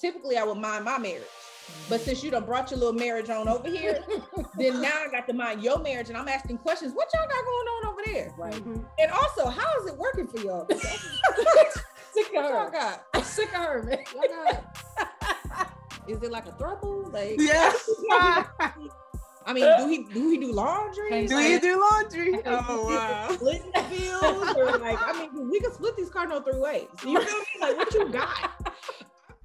typically I would mind my marriage. But since you done brought your little marriage on over here, then now I got to mind your marriage and I'm asking questions. What y'all got going on over there? Right. Mm-hmm. And also, how is it working for y'all? Sick of What y'all her. got? I'm sick of her, man. Got- Is it like a throuple? Like Yeah. I mean, do he do he do laundry? do Like, you do laundry? Oh wow. Splitting the bills or like I mean we can split these cards no three ways. You feel me? Like what you got?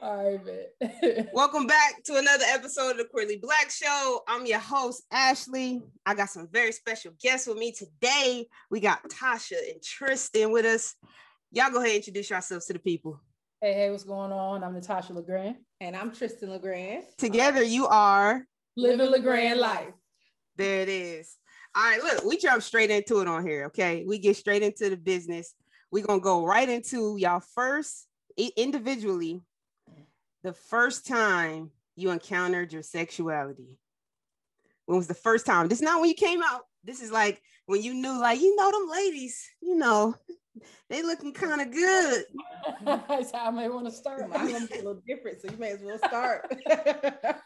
All right, man. Welcome back to another episode of the Queerly Blax Show. I'm your host, Ashley. I got some very special guests with me today. We got Tasha and Tristan with us. Y'all go ahead and introduce yourselves to the people. hey, hey, what's going on? I'm Natasha LeGrand. And I'm Tristan LeGrand. Together, you are. Living LeGrand life. There it is. All right, look, we jump straight into it on here. Okay, we get straight into the business. We're gonna go right into y'all first individually. The first time you encountered your sexuality. When was the first time? This is not when you came out. This is like when you knew, like you know, them ladies. You know, they looking kind of good. That's how I may want to start. Be a little different, so you may as well start.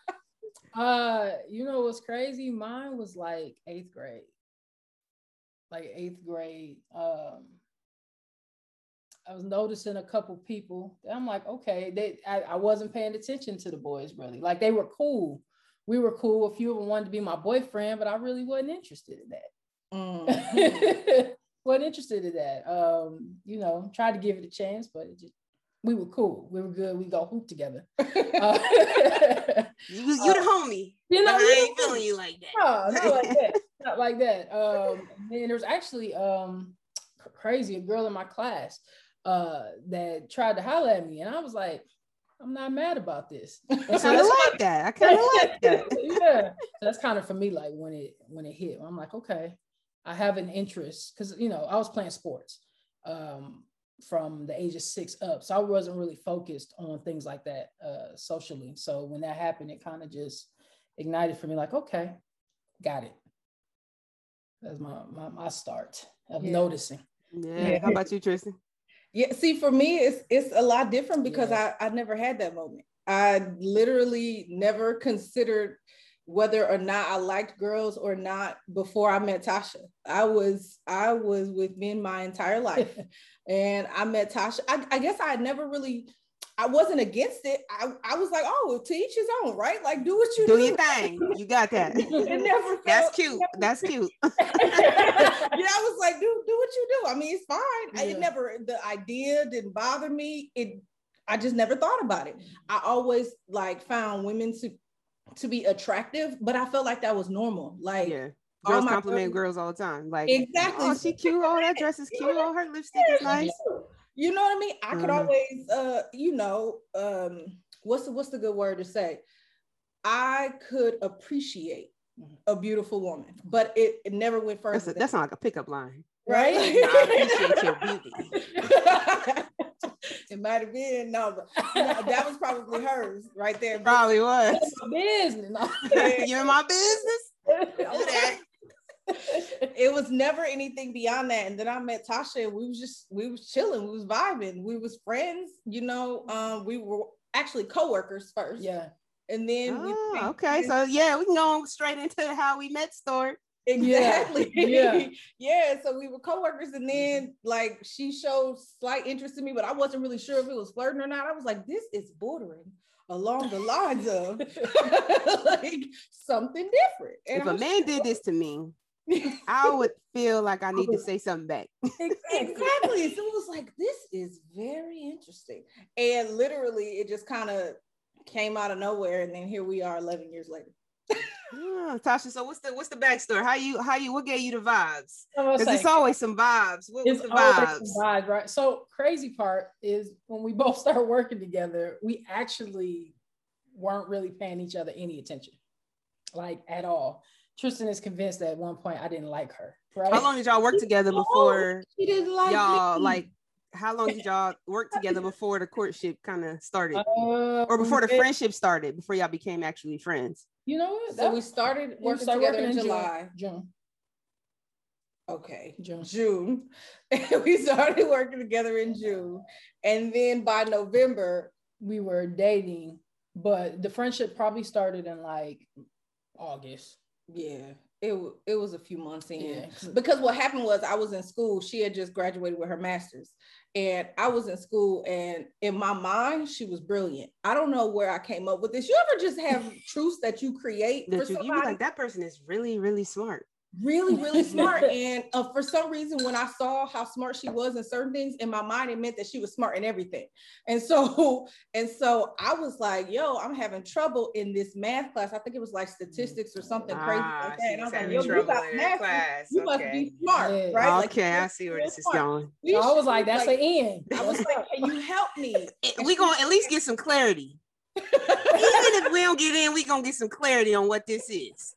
Uh, you know what's crazy? Mine was like eighth grade. Like eighth grade. Um, I was noticing a couple people. I'm like, okay, they I, I wasn't paying attention to the boys really. Like they were cool. We were cool. A few of them wanted to be my boyfriend, but I really wasn't interested in that. Mm. wasn't interested in that. Um, you know, tried to give it a chance, but it just we were cool. We were good. We go hoop together. Uh, You, you the homie. you know, I ain't feeling you like that. no, not like that. Not like that. Um, and there was actually um crazy a girl in my class uh that tried to holler at me, and I was like, I'm not mad about this. And I so kind of that's like that. I kind of like that. yeah. So that's kind of for me, like when it when it hit, I'm like, okay, I have an interest because you know I was playing sports um, from the age of six up, so I wasn't really focused on things like that uh, socially. So when that happened, it kind of just ignited for me, like, okay, got it. That's my my, my start of Yeah. noticing. Yeah. How about you, Tristan? Yeah, see, for me, it's it's a lot different because Yeah. I I never had that moment. I literally never considered whether or not I liked girls or not before I met Tasha. I was I was with men my entire life, and I met Tasha. I, I guess I had never really. I wasn't against it. I, I was like, oh, to each his own, right? Like, do what you do. Do your thing. You got that. It never felt- That's cute. That's cute. yeah, I was like, do do what you do. I mean, it's fine. I, it never the idea didn't bother me. It I just never thought about it. I always like found women to to be attractive, but I felt like that was normal. Like Yeah. Girls compliment girls- girls all the time. Like, Exactly. oh, she cute. Oh, that dress is cute. Oh, her lipstick is nice. You know what I mean? I could Mhm. always uh, you know, um, what's the what's the good word to say? I could appreciate a beautiful woman, but it, it never went That's, further. a, that's not like a pickup line. right? I appreciate your beauty. it might have been no, but no, that was probably hers right there. Probably was. That's business. You're in my business. Do that. it was never anything beyond that. And then I met Tasha, and we was just we was chilling, we was vibing, we was friends. You know, um, we were actually co-workers first, yeah. and then we Oh, okay. So yeah, we can go straight into how we met story. Exactly. Yeah. Yeah. So we were co-workers, and then like she showed slight interest in me, but I wasn't really sure if it was flirting or not. I was like, this is bordering along the lines of like something different. And If I a was man did this to me, I would feel like I need to say something back. exactly. So it was like, this is very interesting. And literally, it just kind of came out of nowhere. And then here we are 11 years later. Oh, Tasha, so what's the what's the backstory? How you how you what gave you the vibes? Because it's always some vibes. What was it's the vibes? some vibes, right? So crazy part is when we both started working together, we actually weren't really paying each other any attention, like at all. Tristan is convinced that at one point I didn't like her. Right? How long did y'all work together No, before She didn't like y'all me. like? How long did y'all work together before the courtship kind of started, Uh, or before the it- friendship started? Before y'all became actually friends? You know what? So we started we working started together in June. July. June. Okay. June. June. we started working together in June. And then by November, We were dating, but the friendship probably started in like August. Yeah, it, it was a few months in. Yeah. Because what happened was I was in school. She had just graduated with her master's. And I was in school, and in my mind, she was brilliant. I don't know where I came up with this. You ever just have truths that you create for That you, you somebody? be like that person is really really smart. Really really smart and uh, for some reason when i saw how smart she was in certain things in my mind it meant that she was smart in everything and so and so i was like yo i'm having trouble in this math class i think it was like statistics or something crazy Ah, like that and i was was like yo you got math class. you must be smart Yeah. right Like, okay, I see where real this is smart. going. We So I was like, that's like, the end. i was like can you help me And We she gonna at least get some clarity. Even if we don't get in, we gonna get some clarity on what this is.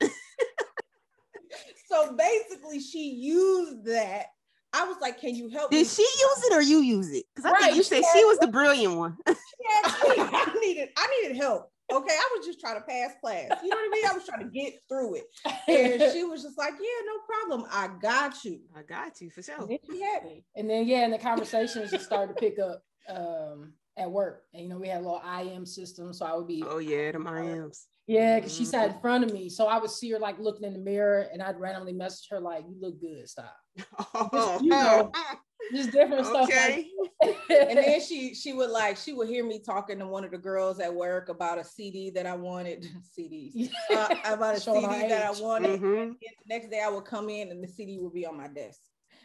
So basically she used that i was like can you help me Did she use it or you use it? Because I Right, think you she said had- she was the brilliant one. Actually, I needed I needed help. Okay, I was just trying to pass class. You know what I mean? I was trying to get through it. And she was just like, "Yeah, no problem. I got you." I got you for sure. And then she had me. and then yeah, and the conversations just started to pick up um at work. And you know, we had a little IM system, so I would be Oh yeah, the Miams. Yeah, because she sat in front of me, so I would see her like looking in the mirror, and I'd randomly message her like, "You look good, stop." Oh, you know, Just different stuff. okay. Like And then she she would like she would hear me talking to one of the girls at work about a CD that I wanted CDs uh, about a Showing CD our that I age. wanted. Mhm. And the next day I would come in and the CD would be on my desk.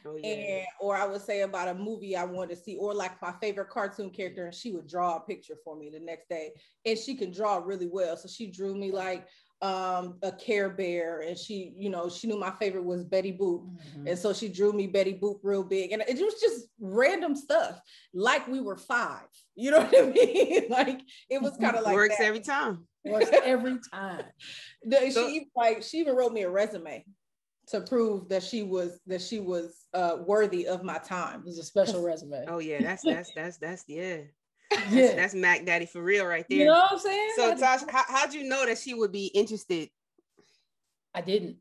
Oh yeah. and or I would say about a movie I wanted to see, or like my favorite cartoon character, and she would draw a picture for me the next day. And she can draw really well. So she drew me like um a Care Bear, and she, you know, she knew my favorite was Betty Boop. Mhm. And so she drew me Betty Boop real big. And it was just random stuff, like we were five. You know what I mean? like it was kind of like Works that. every time. Works every time. The- So- she like she even wrote me a resume to prove that she was that she was uh worthy of my time. It was a special resume. Oh yeah, that's that's that's that's yeah. That's, yeah. that's Mac Daddy for real right there. you know what I'm saying? so I, Tosh, how, how'd you know that she would be interested? I didn't.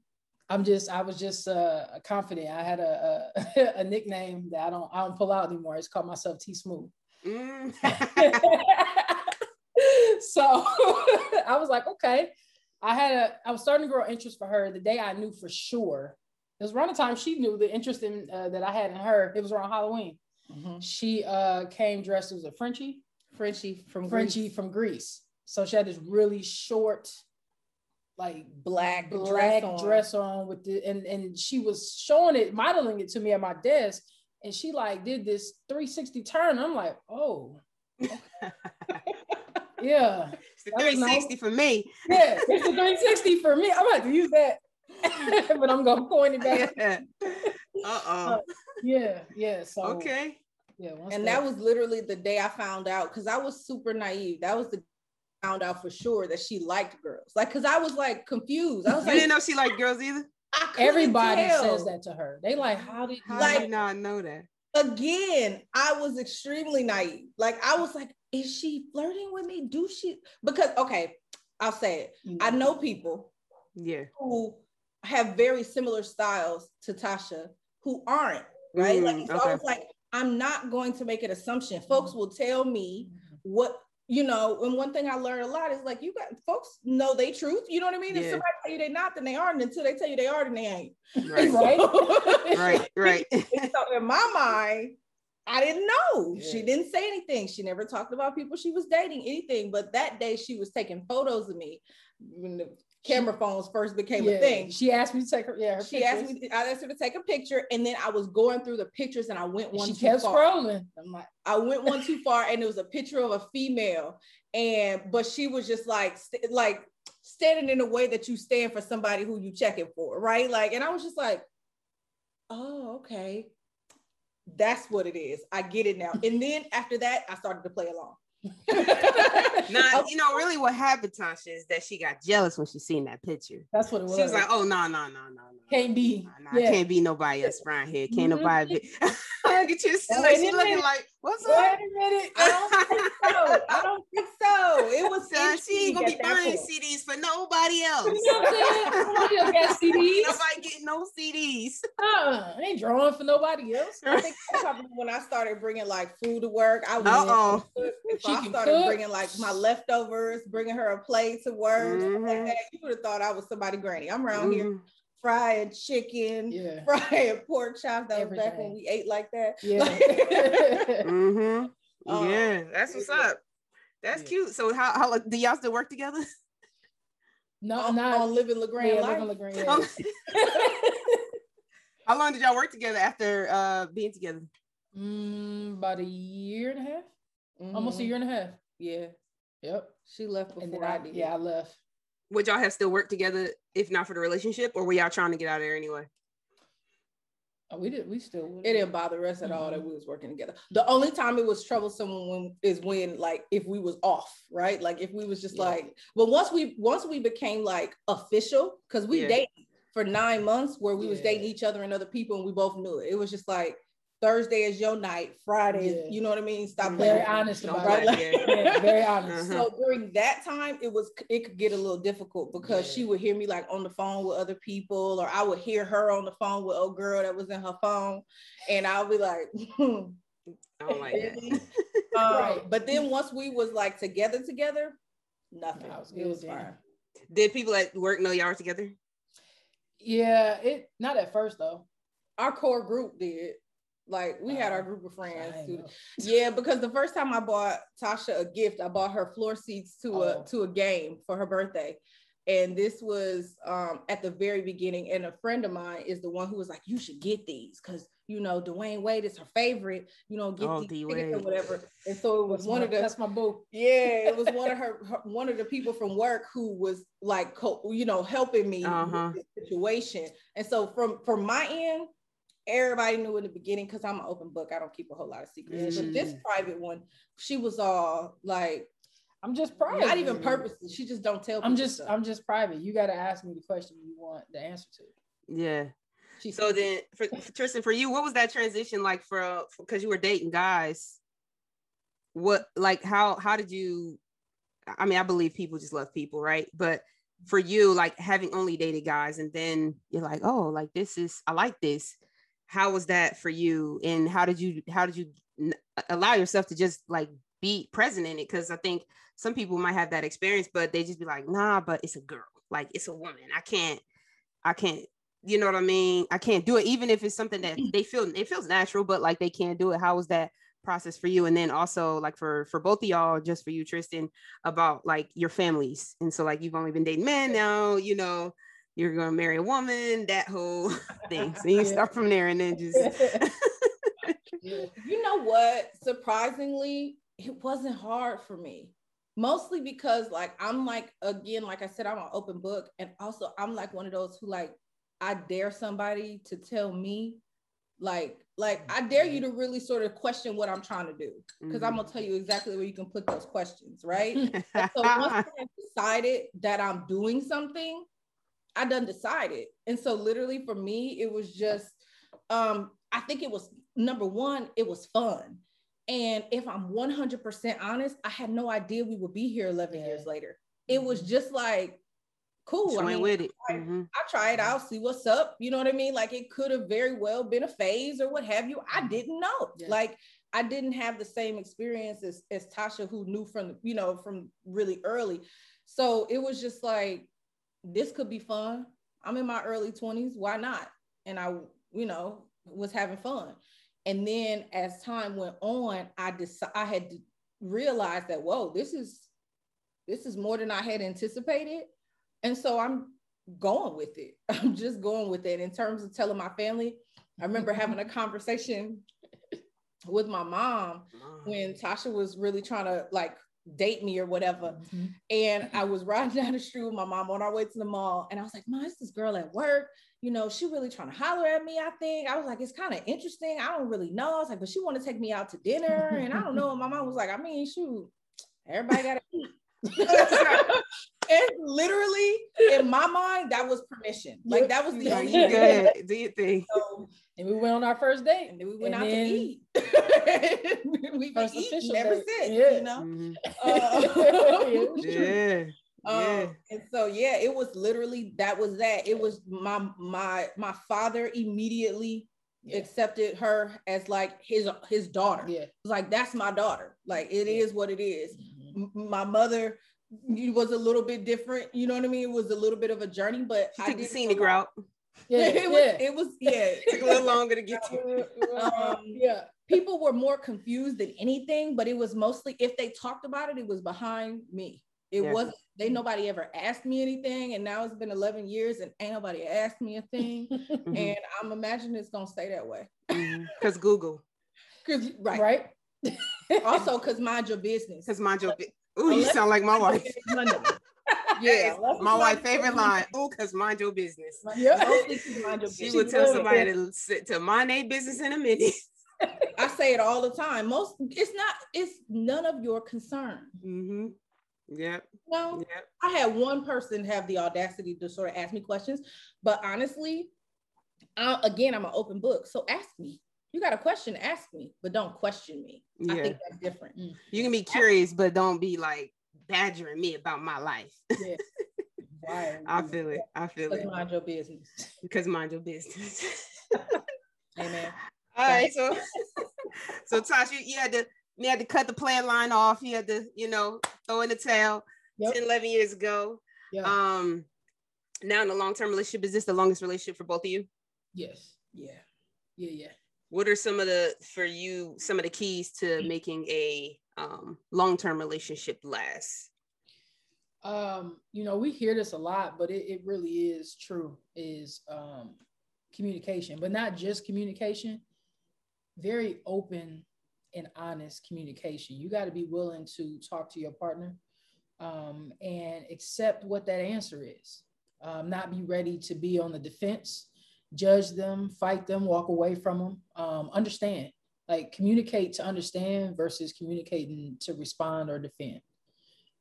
I'm just I was just uh confident. I had a, a a nickname that I don't I don't pull out anymore. It's called myself T Smooth. Mm. so I was like, okay. I had a I was starting to grow interest for her the day I knew for sure. It was around the time she knew the interest in uh, that I had in her. It was around Halloween. She uh came dressed as a Frenchie, Frenchie from Frenchie Grease. from Grease. So she had this really short, like black, black dress on. dress on with the and and she was showing it, modeling it to me at my desk, and she like did this 360 turn. I'm like, oh, yeah, It's the 360 for me. yeah, it's a 360 for me. I'm about to use that, but I'm gonna coin it back. Uh-oh. Uh, yeah, yeah. So Okay. yeah, And that was literally the day I found out because I was super naive. That was the I found out for sure that she liked girls. Like, cause I was like confused. I was You like, didn't know she liked girls either? I everybody tell. says that to her. They like, how did you How Like- did you not know that? Again, I was extremely naive. Like, I was like, is she flirting with me? Do she? Because okay, I'll say it. I mm. know people Yeah. who have very similar styles to Tasha who aren't right. Mm, like so okay. I was like, I'm not going to make an assumption. Folks mm. will tell me mm. what you know. And one thing I learned a lot is like you got folks know they truth. You know what I mean? If somebody tell you they not, then they aren't. Until they tell you they are, then they ain't. Right. Right. right. Right. So in my mind, I didn't know. Yeah. She didn't say anything. She never talked about people she was dating, anything. But that day she was taking photos of me when the camera phones first became yeah. a thing. She asked me to take her. Yeah, her She asked pictures. me, I asked her to take a picture, and then I was going through the pictures, and I went one she too kept far. scrolling. I'm like, I went one too far, and it was a picture of a female, and but she was just like, st- like standing in a way that you stand for somebody who you checking for, right? Like, and I was just like, oh, okay. That's what it is. I get it now. And then after that, I started to play along. Now, you know, really what happened, Tasha, is that she got jealous when she seen that picture. That's what it was. She was like, oh, no, no, no, no, no. Can't be. Nah, Yeah. Can't be nobody else around here. Can't Mhm. nobody be. Look at you. Now, Like, wait looking like, what's up? Wait a minute. I don't think so. I don't think so. It was Son, she ain't gonna be buying. CDs for nobody else. You know what I'm saying? Nobody else got CDs. Nobody getting no CDs. Uh, I ain't drawing for nobody else. I think probably when I started bringing like food to work. I was so She I started cook. bringing like my leftovers, bringing her a plate to work. stuff like. You would have thought I was somebody granny. I'm around here Mhm. Frying chicken, Yeah. frying pork chops. That was back when we ate like that. Yeah. Mhm. Um, yeah, that's what's up. That's Yeah. cute. So how how do y'all still work together? no, on, not on living LeGrand yeah, life. living LeGrand, yeah. Um, how long did y'all work together after uh being together? Mm, about a year and a half, almost a Mhm. year and a half. Yeah, Yep. she left before then I, I, did. yeah, I left. Would y'all have still worked together if not for the relationship, or were y'all trying to get out of there anyway? Oh, we did. We still. would. it didn't bother us at all that Mhm. we was working together. The only time it was troublesome when is when like if we was off, right? Like if we was just Yeah. like, but once we once we became like official, because we Yeah. dated for nine months where we was dating each other and other people and we both knew it. It was just like Thursday is your night, Friday, Yeah. you know what I mean? Stop playing. Very with me. honest Don't about play, it. Yeah. Yeah, very honest. Uh-huh. So during that time, it was it could get a little difficult because Yeah. she would hear me like on the phone with other people, or I would hear her on the phone with a girl that was in her phone, and I'll be like, hmm. I don't like that. Um, Right. But then once we was like together, together, nothing. Nah, it was it was fine. Did people at work know y'all were together? Yeah, it not at first though. Our core group did. Like we had our Uh, group of friends. Yeah, because the first time I bought Tasha a gift, I bought her floor seats to a Oh. to a game for her birthday. And this was um, at the very beginning. And a friend of mine is the one who was like, "You should get these because you know Dwyane Wade is her favorite. You know, get Oh, these tickets or whatever." And so it was That's one my, of the that's my boo. yeah, it was one of her, her one of the people from work who was like, co- you know, helping me Uh-huh. with this situation. And so from from my end, everybody knew in the beginning because I'm an open book. I don't keep a whole lot of secrets. But this Mm. private one, she was all like, I'm just private. not even purposely. She just don't tell. I'm just stuff. I'm just private. You got to ask me the question you want the answer to. Yeah. She So then, for, for Tristan, for you, what was that transition like for because you were dating guys? What like how how did you? I mean, I believe people just love people, right? But for you, like having only dated guys, and then you're like, oh, like this is I like this. How was that for you? And how did you how did you allow yourself to just like be present in it? Because I think some people might have that experience, but they just be like, nah, but it's a girl, like it's a woman. I can't, I can't you know what I mean? I can't do it, even if it's something that mm. they feel it feels natural, but like they can't do it. How was that process for you? And then also like for for both of y'all, just for you, Tristan, about like your families. And so like you've only been dating men now, you know, you're gonna marry a woman, that whole thing. So you start from there and then just. You know what? Surprisingly, it wasn't hard for me. Mostly because like I'm like again, like I said, I'm an open book. And also I'm like one of those who like I dare somebody to tell me, like, like I dare you mm-hmm. to really sort of question what I'm trying to do. Because I'm gonna tell mm-hmm. you exactly where you can put those questions, right? So once I decided that I'm doing something, I done decided. And so literally for me, it was just um, I think it was number one, it was fun. And if I'm 100% honest, I had no idea we would be here 11 Yeah. years later. It was just like, cool. Just I mean, with it. I- Mhm. I try it out, see what's up. You know what I mean? Like it could have very well been a phase or what have you. I didn't know. Yeah. Like I didn't have the same experience as, as Tasha, who knew from you know from really early. So it was just like, this could be fun. I'm in my early 20s. Why not? And I, you know, was having fun. And then as time went on, I decided I had realized that whoa, this is this is more than I had anticipated. And so I'm going with it. I'm just going with it. In terms of telling my family, I remember having a conversation with my mom when Tasha was really trying to like date me or whatever. Mhm. And I was riding down the street with my mom on our way to the mall. And I was like, Mom, it's this girl at work. You know, she really trying to holler at me, I think. I was like, it's kind of interesting. I don't really know. I was like, but she want to take me out to dinner. And I don't know. And my mom was like, I mean, shoot, everybody got to eat. and literally in my mind, that was permission. Like that was the Yeah, only thing. do your thing. So, And we went on our first date. and then we went And out then- to eat. We've been First eating official ever date. since, Yeah. you know. Mhm. Uh, it was true. Yeah. Yeah. Um, and so yeah, it was literally that was that. It was my my my father immediately Yeah. accepted her as like his his daughter. Yeah. It was like that's my daughter. Like it Yeah. is what it is. Mhm. M- My mother was a little bit different. You know what I mean? It was a little bit of a journey, but She I took the did scenic feel like- route. Yeah. it was yeah. it was yeah. it Took a little longer to get to. Um, yeah. People were more confused than anything, but it was mostly if they talked about it, it was behind me. It Yeah. wasn't they nobody ever asked me anything, and now it's been 11 years and ain't nobody asked me a thing. Mhm. and I'm imagining it's gonna stay that way. Because Google. Cause right. Right. Also, cause mind your business. Because mind your business. Ooh, you sound like my wife. Money. Yeah, Yeah, my wife's favorite line. Ooh, because mind your business. Yeah. Mind your She would tell somebody to sit to mind their business in a minute. I say it all the time. Most it's not, it's none of your concern. Mm-hmm. Yep. No, Yep. I had one person have the audacity to sort of ask me questions, but honestly, I, again, I'm an open book. So ask me. You got a question, ask me, but don't question me. I think that's different. You can be curious, but don't be like badgering me about my life. Yeah. Why? I feel it. I feel Let's it. mind your business. Because mind your business. Amen. All right, so so Tosh, you, you had to you had to cut the plan line off. You had to, you know, throw in the towel Yep. 10, 11 years ago. Yeah. Um now in a long-term relationship, is this the longest relationship for both of you? yes. Yeah. Yeah. Yeah. What are some of the for you some of the keys to making a um long-term relationship last? um you know we hear this a lot but it, it really is true is um communication but not just communication very open and honest communication. You got to be willing to talk to your partner um, and accept what that answer is. Um, not be ready to be on the defense judge them fight them walk away from them um, understand like communicate to understand versus communicating to respond or defend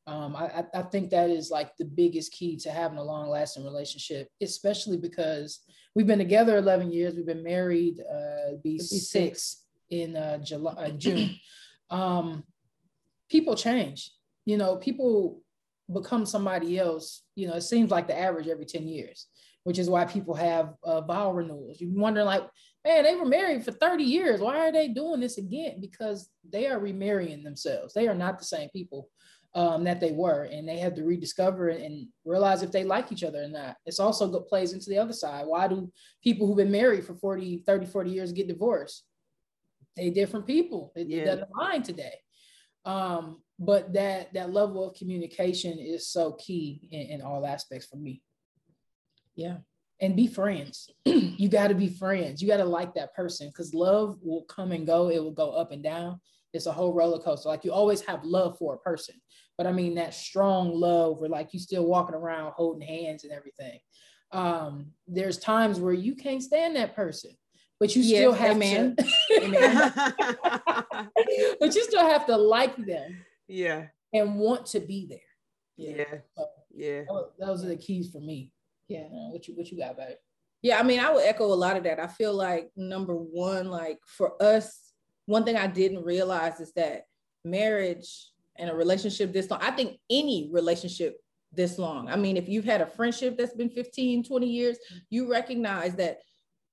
um, I, I- think that is like the biggest key to having a long lasting relationship, especially because we've been together 11 years. We've been married, uh, be be six six. in uh, July, uh, June. um, people change, you know, people become somebody else. You know, it seems like the average every 10 years, which is why people have uh, vow renewals. You're wondering, like, man, they were married for 30 years. Why are they doing this again? Because they are remarrying themselves. They are not the same people um, that they were, and they have to rediscover and, realize if they like each other or not. It's also plays into the other side. Why do people who've been married for 40, 30, 40 years get divorced? They different people. It, it Yeah. doesn't align today. Um, but that that level of communication is so key in, in all aspects for me. Yeah. And be friends. you got to be friends. You got to like that person because love will come and go. It will go up and down. It's a whole roller coaster. Like you always have love for a person, but I mean that strong love where like you still walking around holding hands and everything. Um, there's times where you can't stand that person, but you still Yes, have amen. to. but you still have to like them yeah. and want to be there. Yeah. So, Yeah. those are the keys for me. Yeah. Uh, what you what you got about it? Yeah, I mean, I would echo a lot of that. I feel like number one, like for us, one thing I didn't realize is that marriage and a relationship this long, I think any relationship this long, I mean, if you've had a friendship that's been 15, 20 years, you recognize that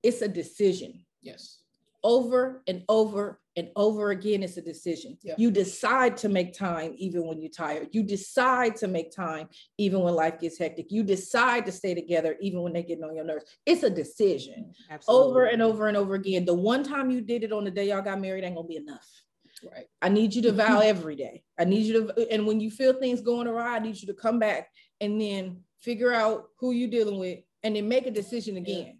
it's a decision Yes. over and over and over again. It's a decision. Yeah. You decide to make time even when you're tired. You decide to make time even when life gets hectic. You decide to stay together even when they get on your nerves. It's a decision Absolutely. over and over and over again. The one time you did it on the day y'all got married ain't gonna be enough. Right. I need you to mm-hmm. vow every day. I need you to, and when you feel things going awry, I need you to come back and then figure out who you're dealing with and then make a decision again.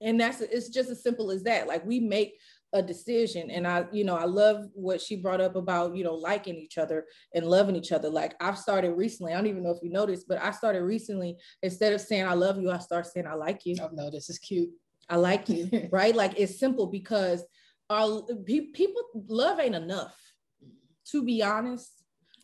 And that's it's just as simple as that. Like we make a decision. And i you know i love what she brought up about you know liking each other and loving each other. Like i've started recently i don't even know if you noticed but i started recently instead of saying i love you i start saying i like you. Oh no this is cute. I like you right? Like it's simple because our people love ain't enough. To be honest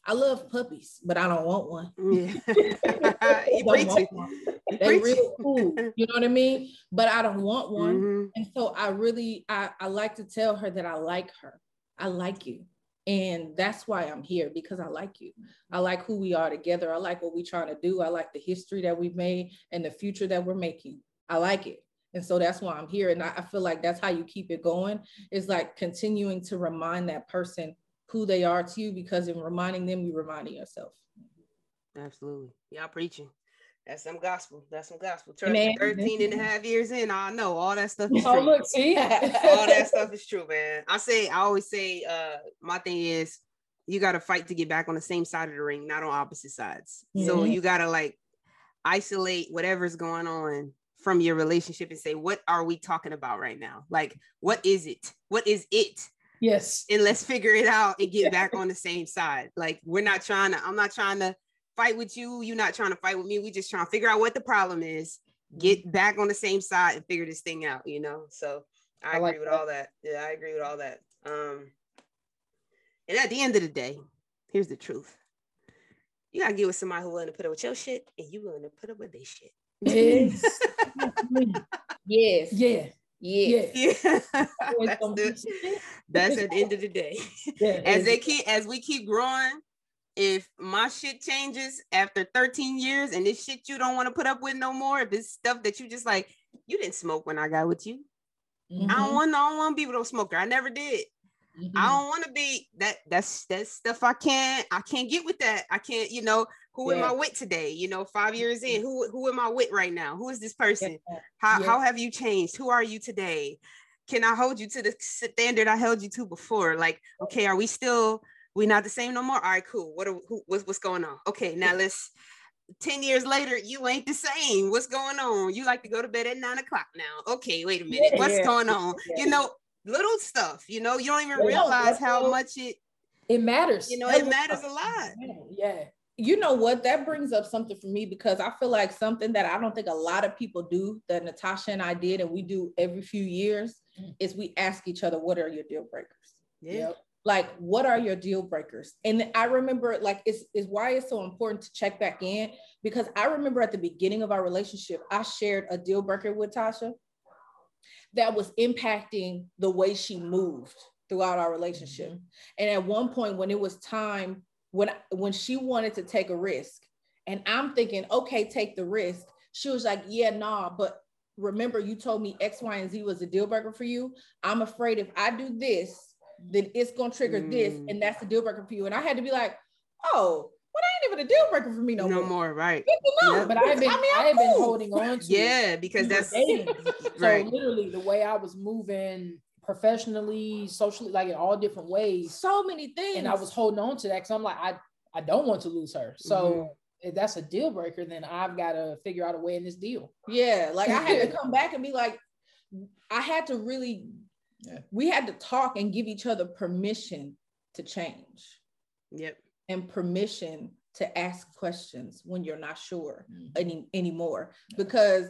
I love puppies, but I don't want one. Yeah. don't want one. They real cool. You know what I mean? But I don't want one. Mm-hmm. And so I really I, I like to tell her that I like her. I like you. And that's why I'm here because I like you. I like who we are together. I like what we're trying to do. I like the history that we've made and the future that we're making. I like it. And so that's why I'm here. And I, I feel like that's how you keep it going. Is like continuing to remind that person who they are to you because in reminding them, you're reminding yourself. Absolutely. Y'all preaching. That's some gospel. That's some gospel. Church 13 and a half years in, I know all that stuff is oh, true. Oh, look, see? all that stuff is true, man. I say, I always say, uh, my thing is you got to fight to get back on the same side of the ring, not on opposite sides. Mm-hmm. So you got to like isolate whatever's going on from your relationship and say, what are we talking about right now? Like, what is it? What is it? Yes. And let's figure it out and get back on the same side. Like, we're not trying to, I'm not trying to fight with you. You're not trying to fight with me. We just trying to figure out what the problem is, get mm-hmm. back on the same side and figure this thing out, you know? So I, I agree like with that. all that. Yeah, I agree with all that. Um, and at the end of the day, here's the truth. You gotta get with somebody who willing to put up with your shit and you willing to put up with their shit. Yes. yes. Yeah. Yeah. yeah. that's, the, that's at the end of the day. Yeah, as they keep as we keep growing, if my shit changes after 13 years and this shit you don't want to put up with no more, if it's stuff that you just like, you didn't smoke when I got with you. Mm-hmm. I don't want I don't want to be with no smoker. I never did. Mm-hmm. I don't want to be that that's that's stuff I can't I can't get with that. I can't, you know, who yeah. am I with today? You know, five years in, who who am I with right now? Who is this person? Yeah. How yeah. how have you changed? Who are you today? Can I hold you to the standard I held you to before? Like, okay, are we still we not the same no more. All right, cool. What are who, what's what's going on? Okay, now let's. Ten years later, you ain't the same. What's going on? You like to go to bed at nine o'clock now. Okay, wait a minute. Yeah, what's yeah. going on? Yeah. You know, little stuff. You know, you don't even realize how much it it matters. You know, it matters a lot. Yeah. You know what? That brings up something for me because I feel like something that I don't think a lot of people do that Natasha and I did, and we do every few years, mm. is we ask each other, "What are your deal breakers?" Yeah. Yep like what are your deal breakers? And i remember like it's, it's why it's so important to check back in because i remember at the beginning of our relationship i shared a deal breaker with tasha that was impacting the way she moved throughout our relationship. Mm-hmm. and at one point when it was time when when she wanted to take a risk and i'm thinking okay take the risk she was like yeah nah but remember you told me x y and z was a deal breaker for you. I'm afraid if i do this then it's gonna trigger mm. this, and that's the deal breaker for you. And I had to be like, oh, well, I ain't even a deal breaker for me no, no more. more, right? Yep. But I've been, I, mean, I have been holding on to yeah, because that's right. So literally, the way I was moving professionally, socially, like in all different ways, so many things, and I was holding on to that because I'm like, I, I don't want to lose her. So. Mm-hmm if that's a deal breaker, then I've got to figure out a way in this deal. Yeah, like I had to come back and be like, I had to really yeah. We had to talk and give each other permission to change. Yep. And permission to ask questions when you're not sure mm-hmm. any anymore. Because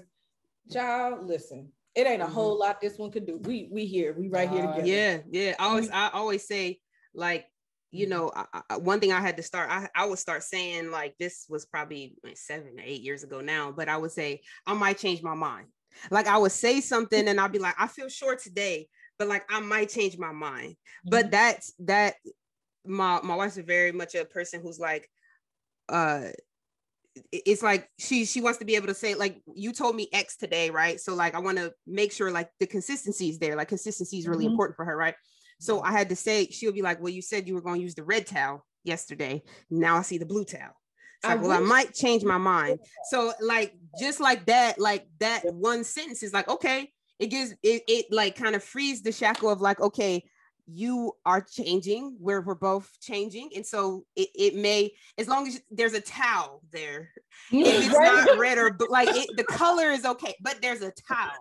y'all listen, it ain't a mm-hmm. whole lot this one could do. We we here, we right here uh, together. Yeah, yeah. I always I always say like you know, I, I, one thing I had to start, I, I would start saying like this was probably like seven, eight years ago now, but I would say I might change my mind. Like I would say something and I'd be like, I feel sure today, but like I might change my mind. Mm-hmm. But that's that my my wife's very much a person who's like uh it's like she she wants to be able to say like you told me x today right so like i want to make sure like the consistency is there like consistency is really mm-hmm. important for her right so i had to say she'll be like well you said you were going to use the red towel yesterday now i see the blue towel like, I well, I might change my mind. So, like, just like that, like that one sentence is like, okay, it gives it, it like kind of frees the shackle of like okay you are changing where we're both changing and so it, it may as long as there's a towel there if it's not red or like it, the color is okay but there's a towel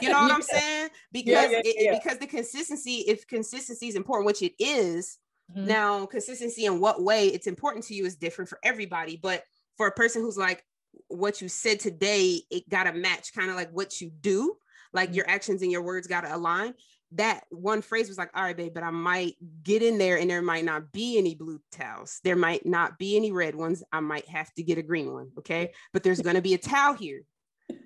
You know what I'm saying? Because yeah, yeah, yeah. It, because the consistency, if consistency is important, which it is, mm-hmm. now consistency in what way it's important to you is different for everybody. But for a person who's like, what you said today, it gotta match kind of like what you do, like your actions and your words gotta align that one phrase was like, all right, babe, but I might get in there and there might not be any blue towels. There might not be any red ones. I might have to get a green one. Okay. But there's going to be a towel here,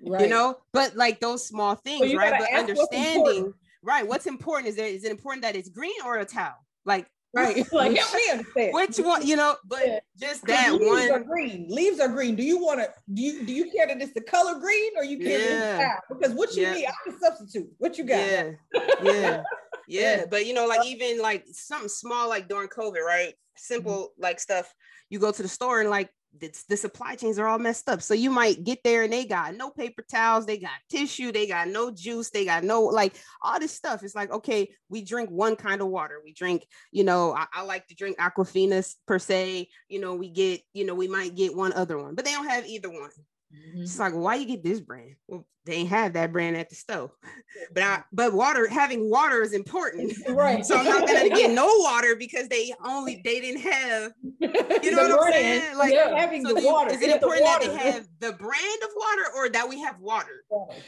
right. you know, but like those small things, right? But understanding, what's right. What's important is there, is it important that it's green or a towel? Like Right. like help me understand. Which one, you know, but yeah. just that leaves one. Are green. Leaves are green. Do you want to do you do you care that it's the color green or you care yeah. that Because what you yeah. need, I can substitute. What you got? Yeah. yeah. Yeah. But you know, like even like something small like during COVID, right? Simple mm-hmm. like stuff. You go to the store and like the, the supply chains are all messed up. So you might get there and they got no paper towels, they got tissue, they got no juice, they got no like all this stuff. It's like, okay, we drink one kind of water. We drink, you know, I, I like to drink Aquafina per se. You know, we get, you know, we might get one other one, but they don't have either one. Mm-hmm. It's like, why you get this brand? Well, they ain't have that brand at the store. But I but water, having water is important. Right. so I'm not gonna get no water because they only they didn't have you know what I'm saying? Like yeah, having so the water. Is it important that they have the brand of water or that we have water?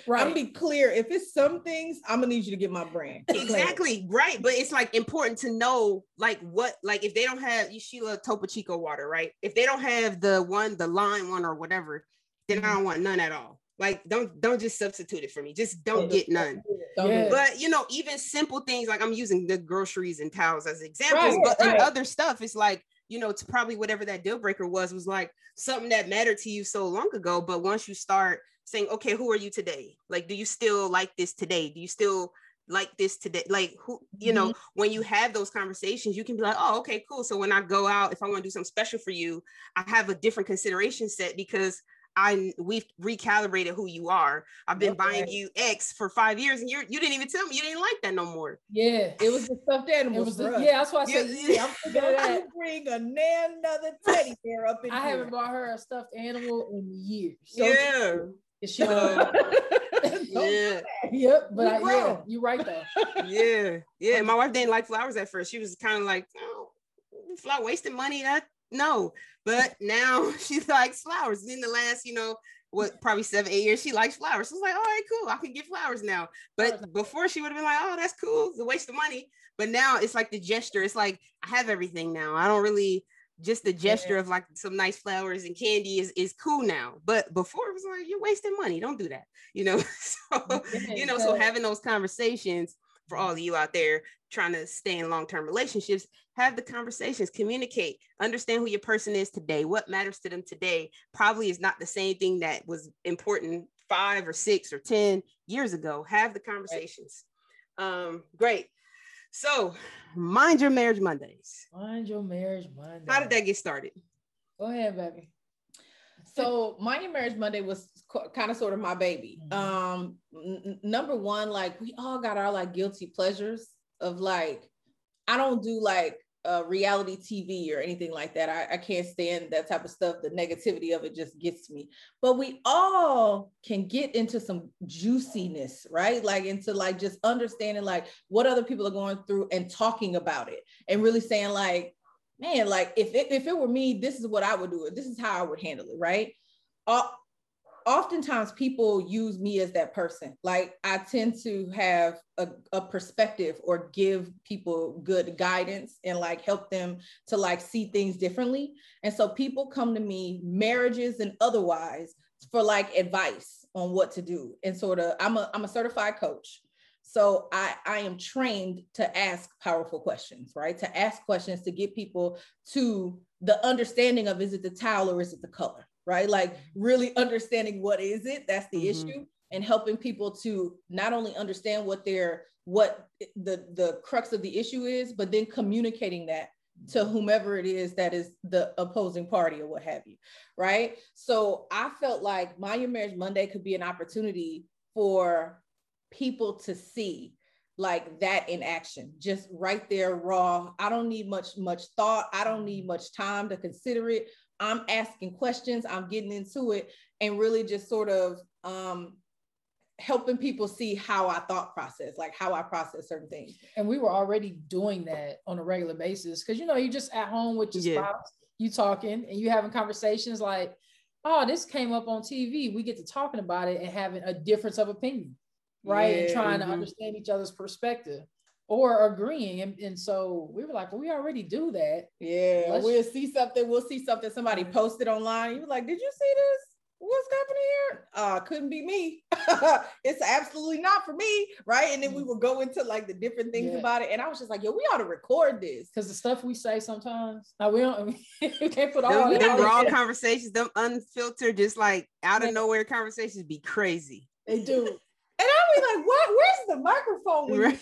Right. I'm gonna be clear. If it's some things, I'm gonna need you to get my brand. Exactly. Right. But it's like important to know like what like if they don't have Sheila Topo Chico water, right? If they don't have the one, the line one or whatever, then I don't want none at all. Like don't don't just substitute it for me. Just don't get none. But you know, even simple things like I'm using the groceries and towels as examples, right, but right. other stuff, it's like you know, it's probably whatever that deal breaker was was like something that mattered to you so long ago. But once you start saying, okay, who are you today? Like, do you still like this today? Do you still like this today? Like, who, you mm-hmm. know, when you have those conversations, you can be like, oh, okay, cool. So when I go out, if I want to do something special for you, I have a different consideration set because I we've recalibrated who you are. I've been buying you X for five years, and you you didn't even tell me you didn't like that no more. Yeah, it was the stuffed animals. The, yeah, that's why I said yeah, yeah. I'm thinking that. You bring another teddy bear up in I here. haven't bought her a stuffed animal in years. So yeah. Is she? Uh, yeah. Yep. But I, yeah, you're right though. Yeah. Yeah. My wife didn't like flowers at first. She was kind of like, oh, flower wasting money. That no, but now she likes flowers. and In the last, you know, what probably seven, eight years, she likes flowers. So it's like, all right, cool. I can get flowers now. But before she would have been like, oh, that's cool. It's a waste of money. But now it's like the gesture. It's like I have everything now. I don't really just the gesture yeah. of like some nice flowers and candy is is cool now. But before it was like you're wasting money. Don't do that. You know. so you know, so having those conversations for all of you out there trying to stay in long-term relationships have the conversations communicate understand who your person is today what matters to them today probably is not the same thing that was important five or six or ten years ago. Have the conversations. Um great. So mind your marriage mondays. Mind your marriage mondays how did that get started? Go ahead baby so your marriage monday was kind of sort of my baby mm-hmm. um n- number one like we all got our like guilty pleasures of like i don't do like uh, reality TV or anything like that. I, I can't stand that type of stuff. The negativity of it just gets me. But we all can get into some juiciness, right? Like into like just understanding like what other people are going through and talking about it and really saying like, man, like if it, if it were me, this is what I would do. This is how I would handle it, right? Oftentimes people use me as that person. Like I tend to have a, a, perspective or give people good guidance and like help them to like see things differently. And so people come to me, marriages and otherwise, for like advice on what to do. And sort of, I'm a I'm a certified coach. So I, I am trained to ask powerful questions, right? To ask questions to get people to the understanding of is it the towel or is it the color? right? Like really understanding what is it, that's the mm-hmm. issue, and helping people to not only understand what their what the the crux of the issue is, but then communicating that to whomever it is that is the opposing party or what have you, right? So I felt like My Your Marriage Monday could be an opportunity for people to see like that in action just right there raw i don't need much much thought i don't need much time to consider it I'm asking questions, I'm getting into it, and really just sort of um, helping people see how I thought process, like how I process certain things. And we were already doing that on a regular basis because you know you're just at home with your Yeah. spouse, you talking and you having conversations like, oh, this came up on TV. We get to talking about it and having a difference of opinion, right? and Yeah, trying mhm. to understand each other's perspective or agreeing. And, and so we were like, well, we already do that. Yeah, Let's- we'll see something. We'll see something somebody posted online. You were like, "Did you see this? What's happening here?" Uh, couldn't be me. it's absolutely not for me, right? And then we would go into like the different things Yeah. about it, and I was just like, "Yo, we ought to record this." Because the stuff we say sometimes, now we don't, we can't put all Them, them raw conversations, them unfiltered, just like out of nowhere conversations be crazy. They do. And I'll be like, what? Where's the microphone? When Right.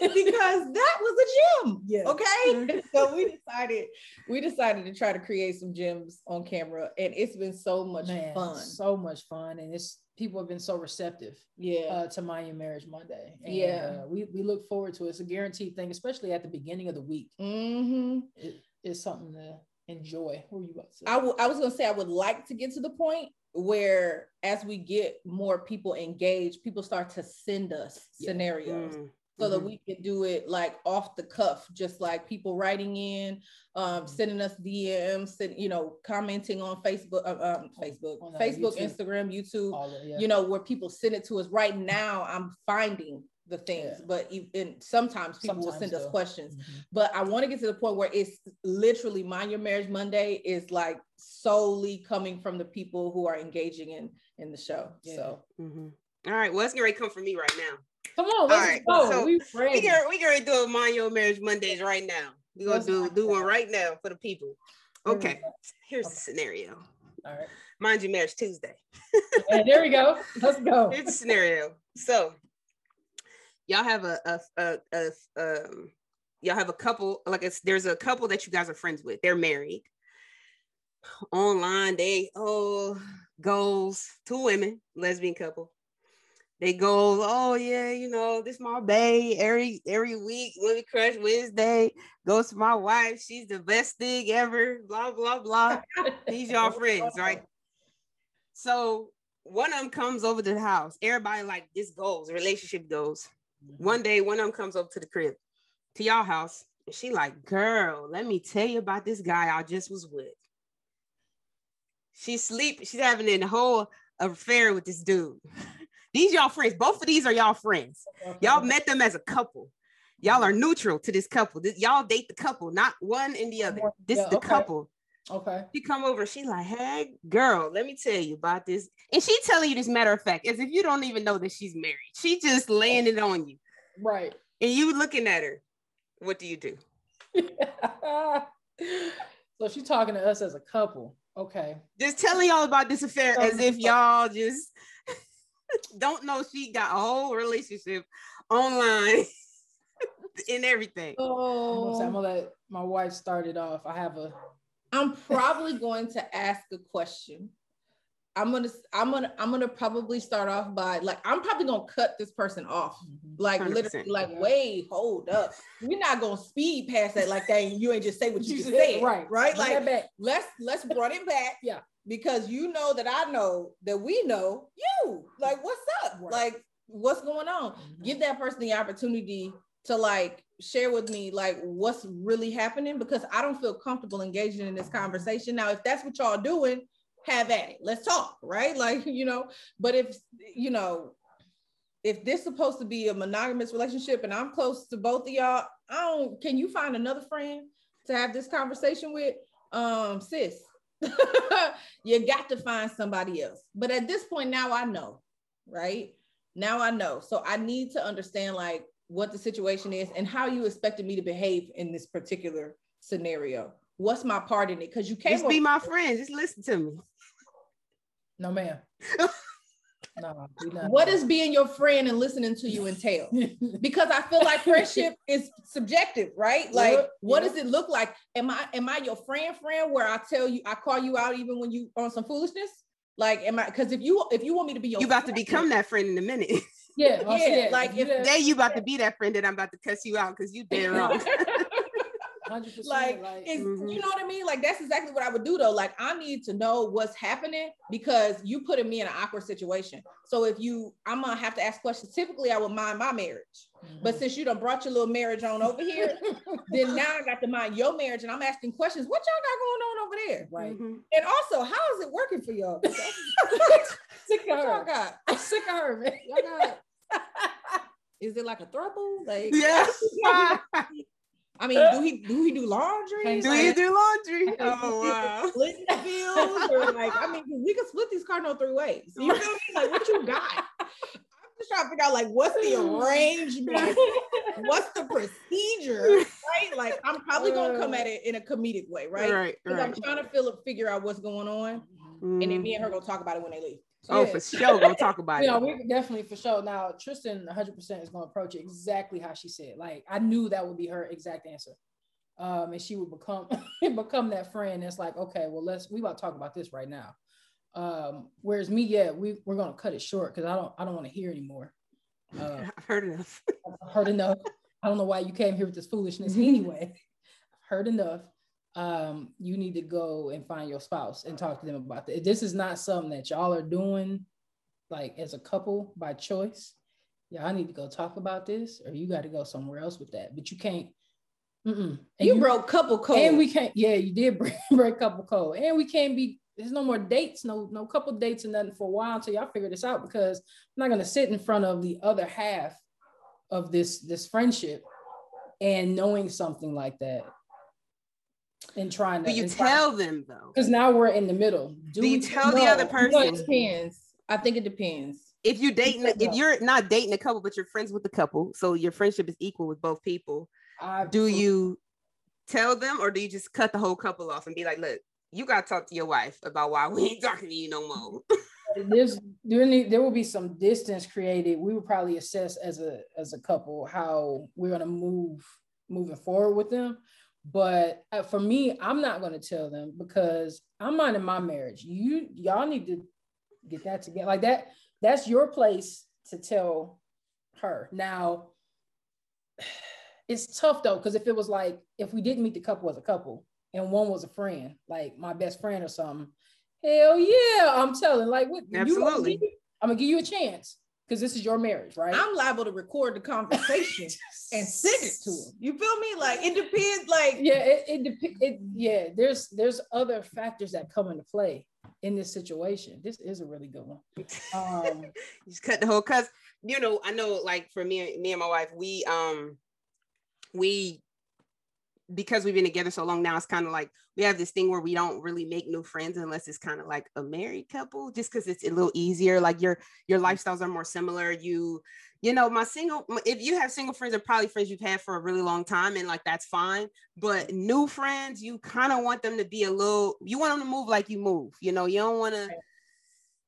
Because that was a gym. Yeah. Okay. so we decided, we decided to try to create some gyms on camera. And it's been so much Man, fun. so much fun, and it's people have been so receptive Yeah. uh, to my Marriage Monday. And, Yeah. uh, we we look forward to it. It's a guaranteed thing, especially at the beginning of the week. mm-hmm. It, it's something to enjoy. What were you about to say? I, w- I was going to say, I would like to get to the point where as we get more people engaged, people start to send us Yeah. scenarios. Mm, so that mhm. we can do it like off the cuff, just like people writing in, um, Mhm. sending us DMs, send, you know, commenting on Facebook, uh, um, Facebook, On, uh, Facebook, YouTube. Instagram, YouTube, of, yeah. you know, where people send it to us. Right now, I'm finding the things, Yeah. but e- and sometimes people will Sometimes send us questions. Mhm. But I want to get to the point where it's literally Mind Your Marriage Monday is like solely coming from the people who are engaging in in the show. Yeah. So Mhm. All right, well, it's gonna come for me right now. Come on, let's right, go. so we We gonna we gonna do a Mind Your Marriage Mondays right now. We're gonna do do one right now for the people. Okay, here's Okay. the scenario. All right. Mind Your Marriage Tuesday. And there we go. Let's go. Here's the scenario. So y'all have a a, a, a um y'all have a couple like it's there's a couple that you guys are friends with. They're married. Online, they oh goals, two women, lesbian couple. They go, oh yeah, you know, this my bae every every week, Women Crush Wednesday, goes to my wife, she's the best thing ever, blah, blah, blah. These y'all friends, right? So one of them comes over to the house. Everybody like this goes, relationship goes. One day, one of them comes over to the crib, to y'all house, and she like, girl, let me tell you about this guy I just was with. She's sleep, she's having a whole affair with this dude. These y'all friends, both of these are y'all friends. Y'all met them as a couple. Y'all are neutral to this couple. This- y'all date the couple, not one and the other. This is the okay. couple. Okay. She come over, she like, hey, girl, let me tell you about this. And she telling you this matter of fact, as if you don't even know that she's married. She just laying it on you. Right. And you looking at her. What do you do? so she's talking to us as a couple. Okay. Just telling y'all about this affair as if y'all just don't know she got a whole relationship online and everything. I'm gonna, say, I'm oh, gonna let my wife start it off. I have a I'm probably going to ask a question. I'm gonna I'm gonna I'm gonna probably start off by like I'm probably gonna cut this person off. Like 100%. literally, like wait, hold up. We're not gonna speed past that like that. And you ain't just say what you, You just said- right, Right? Bring Like let's let's run it back. Yeah. Because you know that I know that we know you. Like, what's up? Right. Like, what's going on? Mhm. Give that person the opportunity to like share with me like what's really happening because I don't feel comfortable engaging in this conversation. Now, if that's what y'all doing, have at it. Let's talk, right? Like, you know, but if you know, if this supposed to be a monogamous relationship and I'm close to both of y'all, I don't can you find another friend to have this conversation with? Um, sis, you got to find somebody else. But at this point, now I know, right? Now I know. So I need to understand like what the situation is and how you expected me to behave in this particular scenario. What's my part in it? Because you came Just be my friend. Just listen to me. No, ma'am. no, we not. what is being your friend and listening to you entail? because I feel like friendship is subjective, right? Like, Yeah, what yeah. does it look like? Am I am I your friend, friend, where I tell you I call you out even when you on some foolishness? Like, am I? Because if you if you want me to be your You about to become that friend in a minute. yeah, Yeah, that. like, if that- Today you about to be that friend that I'm about to cuss you out because you did wrong. 100%. like, like, Mhm. you know what I mean? Like that's exactly what I would do though. Like I need to know what's happening because you putting me in an awkward situation. So if you, I'm gonna have to ask questions. Typically, I would mind my marriage, but Mhm. since you done brought your little marriage on over here, then now I got to mind your marriage, and I'm asking questions. What y'all got going on over there? right. Mhm. And also, how is it working for y'all? Sick of What y'all her. got? I'm sick of her, man. Y'all got? Is it like a throuple? Like, Yeah. I mean, do he do he do laundry? Do Like, you do laundry? Is Oh wow. Splitting the bills or like, I mean, we can split these cardinal three ways. You feel me? Like, what you got? I'm just trying to figure out like what's the arrangement, what's the procedure, right? Like, I'm probably gonna come at it in a comedic way, right? Right, Because I'm trying to feel figure out what's going on, and then Mhm. me and her gonna talk about it when they leave. Oh, Yeah. for sure. Go talk about You it. we definitely for sure. Now, Tristan 100% is going to approach it exactly how she said. Like, I knew that would be her exact answer. Um, and she would become become that friend that's like, okay, well, let's we about to talk about this right now. Um, whereas me, yeah, we we're gonna cut it short because I don't I don't want to hear anymore. Uh, I've heard enough. I've heard enough. I don't know why you came here with this foolishness anyway. I've heard enough. Um, you need to go and find your spouse and talk to them about that. This is not something that y'all are doing like as a couple by choice. Y'all need to go talk about this, or you got to go somewhere else with that. But you can't. Mm-mm. You, broke couple code, and we can't. Yeah, you did break, break couple code, and we can't be. There's no more dates, no no couple dates and nothing for a while until y'all figure this out. Because I'm not gonna sit in front of the other half of this this friendship and knowing something like that and trying to Do you tell them though? because now we're in the middle. Do you we tell the No, other no, person? it depends. I think it depends. If you're dating, if you're not dating a couple, but you're friends with the couple, so your friendship is equal with both people. I, Do you tell them, or do you just cut the whole couple off and be like, "Look, you got to talk to your wife about why we ain't talking to you no more." there's there will be some distance created. We would probably assess as a as a couple how we're gonna move moving forward with them. But uh, for me, I'm not gonna tell them because I'm minding my marriage. You y'all need to get that together. Like that, that's your place to tell her. Now it's tough though, because if it was like if we didn't meet the couple as a couple and one was a friend, like my best friend or something, hell yeah, I'm telling. Like what you- Absolutely. I'm gonna give you a chance because this is your marriage, right? I'm liable to record the conversation and send it to him. You feel me? Like it depends. Like yeah, it, it, dep- it yeah, there's there's other factors that come into play in this situation. This is a really good one. Um You just cut the whole cuz you know, I know like for me me and my wife, we um we because we've been together so long now, it's kind of like we have this thing where we don't really make new friends unless it's kind of like a married couple, just because it's a little easier. Like your your mm. lifestyles are more similar. You, you know, my single if you have single friends, are probably friends you've had for a really long time, and like that's fine. But new friends, you kind of want them to be a little, you want them to move like you move. You know, you don't want to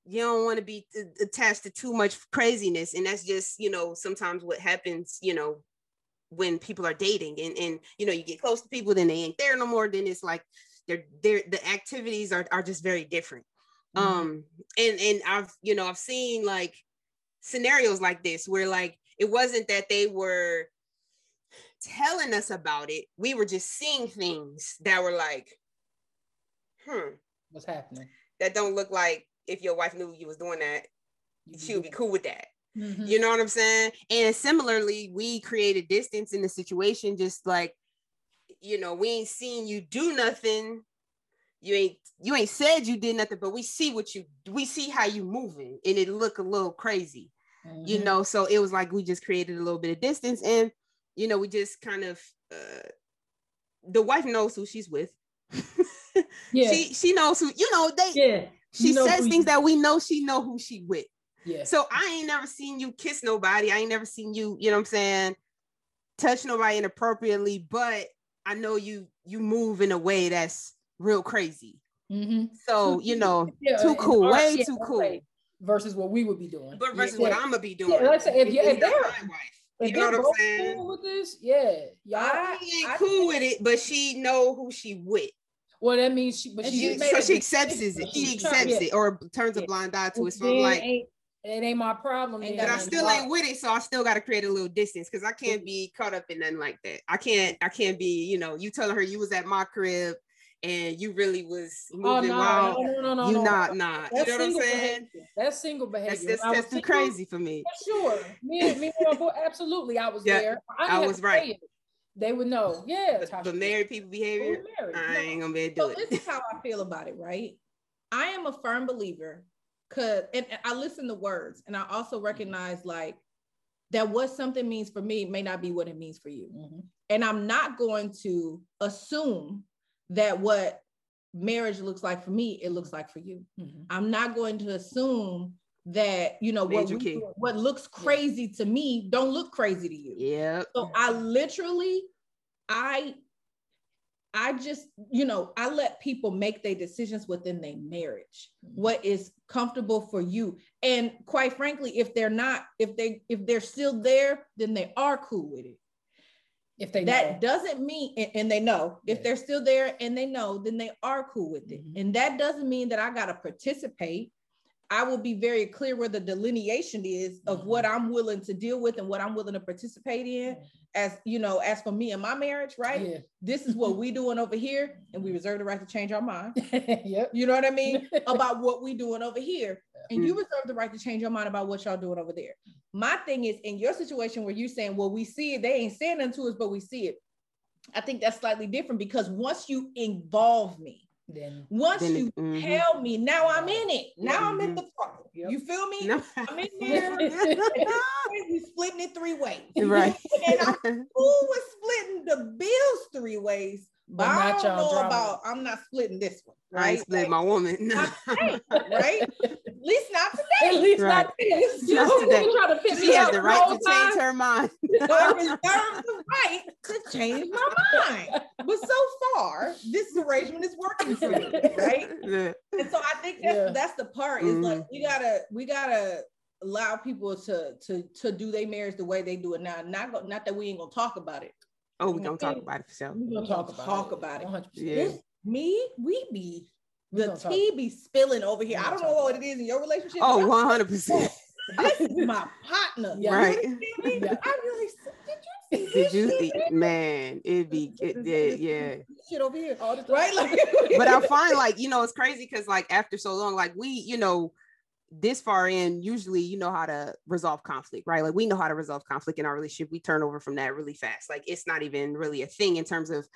you don't want to be attached to too much craziness and that's just you know sometimes what happens you know when people are dating and and you know you get close to people then they ain't there no more then it's like they're they're the activities are, are just very different Mhm. um and and i've you know i've seen like scenarios like this where like it wasn't that they were telling us about it we were just seeing things that were like hmm what's happening? that don't look like if your wife knew you was doing that she would be cool with that Mhm. you know what i'm saying and similarly we created distance in the situation just like you know we ain't seen you do nothing you ain't you ain't said you did nothing but we see what you we see how you moving and it look a little crazy you Mhm. know so it was like we just created a little bit of distance and you know we just kind of uh the wife knows who she's with yeah, she she knows who you know they yeah. she You know says things you- that we know she know who she with yeah. so I ain't never seen you kiss nobody. I ain't never seen you, you know what I'm saying, touch nobody inappropriately, but I know you you move in a way that's real crazy. Mhm. So, you know, Yeah, too cool, our- way yeah, too cool. Versus what we would be doing. But versus Yeah. what I'm gonna be doing. Yeah, like I said, if you- if they're- my wife. If You know what I'm saying? cool with this, yeah, y'all. I- ain't I cool think- with it, but she know who she with. well, that means she, but she she so she accepts it. She She accepts it or turns a blind eye to it. So I'm like, it ain't my problem. Ain't. But I still ain't with it, so I still got to create a little distance because I can't be caught up in nothing like that. I can't. I can't be. You know, you telling her you was at my crib and you really was Oh moving no, wild. no, no, no, no, you no. not, not. You That's know what I'm saying? behavior. That's single behavior. That's that's, that's too crazy for me. For sure. Me and me and my boy, absolutely. I was Yeah, there. I, I was right. it. They would know. Yeah. Tasha, but married people behavior, married. I ain't gonna be able to So do this is how I feel about it, right? I am a firm believer because and, and I listen to words and I also recognize like that what something means for me may not be what it means for you. Mhm. And I'm not going to assume that what marriage looks like for me, it looks like for you. Mhm. I'm not going to assume that you know what we what looks crazy to me don't look crazy to you. Yeah. So I literally, I, I just, you know, I let people make their decisions within their marriage, what is comfortable for you. And quite frankly, if they're not, if they, if they're still there, then they are cool with it. If they that know. doesn't mean, and, and they know if Yeah. they're still there and they know, then they are cool with it. Mhm. And that doesn't mean that I got to participate. I will be very clear where the delineation is of Mhm. what I'm willing to deal with and what I'm willing to participate in. As you know, as for me and my marriage, right? Yeah. This is what we doing over here, and we reserve the right to change our mind. yep. You know what I mean? about what we doing over here. And Mm. you reserve the right to change your mind about what y'all doing over there. My thing is in your situation where you're saying, well, we see it, they ain't saying nothing to us, but we see it. I think that's slightly different because once you involve me, Then once Then you mhm. tell me, now I'm in it. Now I'm in Mhm. the trouble. Yep. You feel me? No. I'm in there. we splitting it three ways. right. And I'm cool with splitting the bills three ways, but, But I not don't y'all know drama. about I'm not splitting this one, I ain't right? split my woman. No. Right? right? At least not today. at least Right. not this. Not today. trying to She has the the right to change time. her mind. I reserve the right to change my mind. But so far, this arrangement is working for me, right? Yeah. And so I think that's Yeah. that's the part is like Mhm. we gotta we gotta allow people to to to do their marriage the way they do it now. Not go, not that we ain't gonna talk about it. Oh, we gonna talk about it for sure. We're gonna talk about it. Talk it. about it. 100%. Yeah. This- me, we be the gonna talk. tea be spilling over here. I don't know what it is in your relationship. Oh, 100 percent. this is my partner. Yeah. Right. You understand me? Yeah. I'm like, did you see Did you see, man? It'd be it, yeah, yeah. shit over here? All the time. Right? Like, But I find like you know it's crazy because like after so long, like we you know this far in, usually you know how to resolve conflict, right? Like we know how to resolve conflict in our relationship. We turn over from that really fast. Like it's not even really a thing in terms of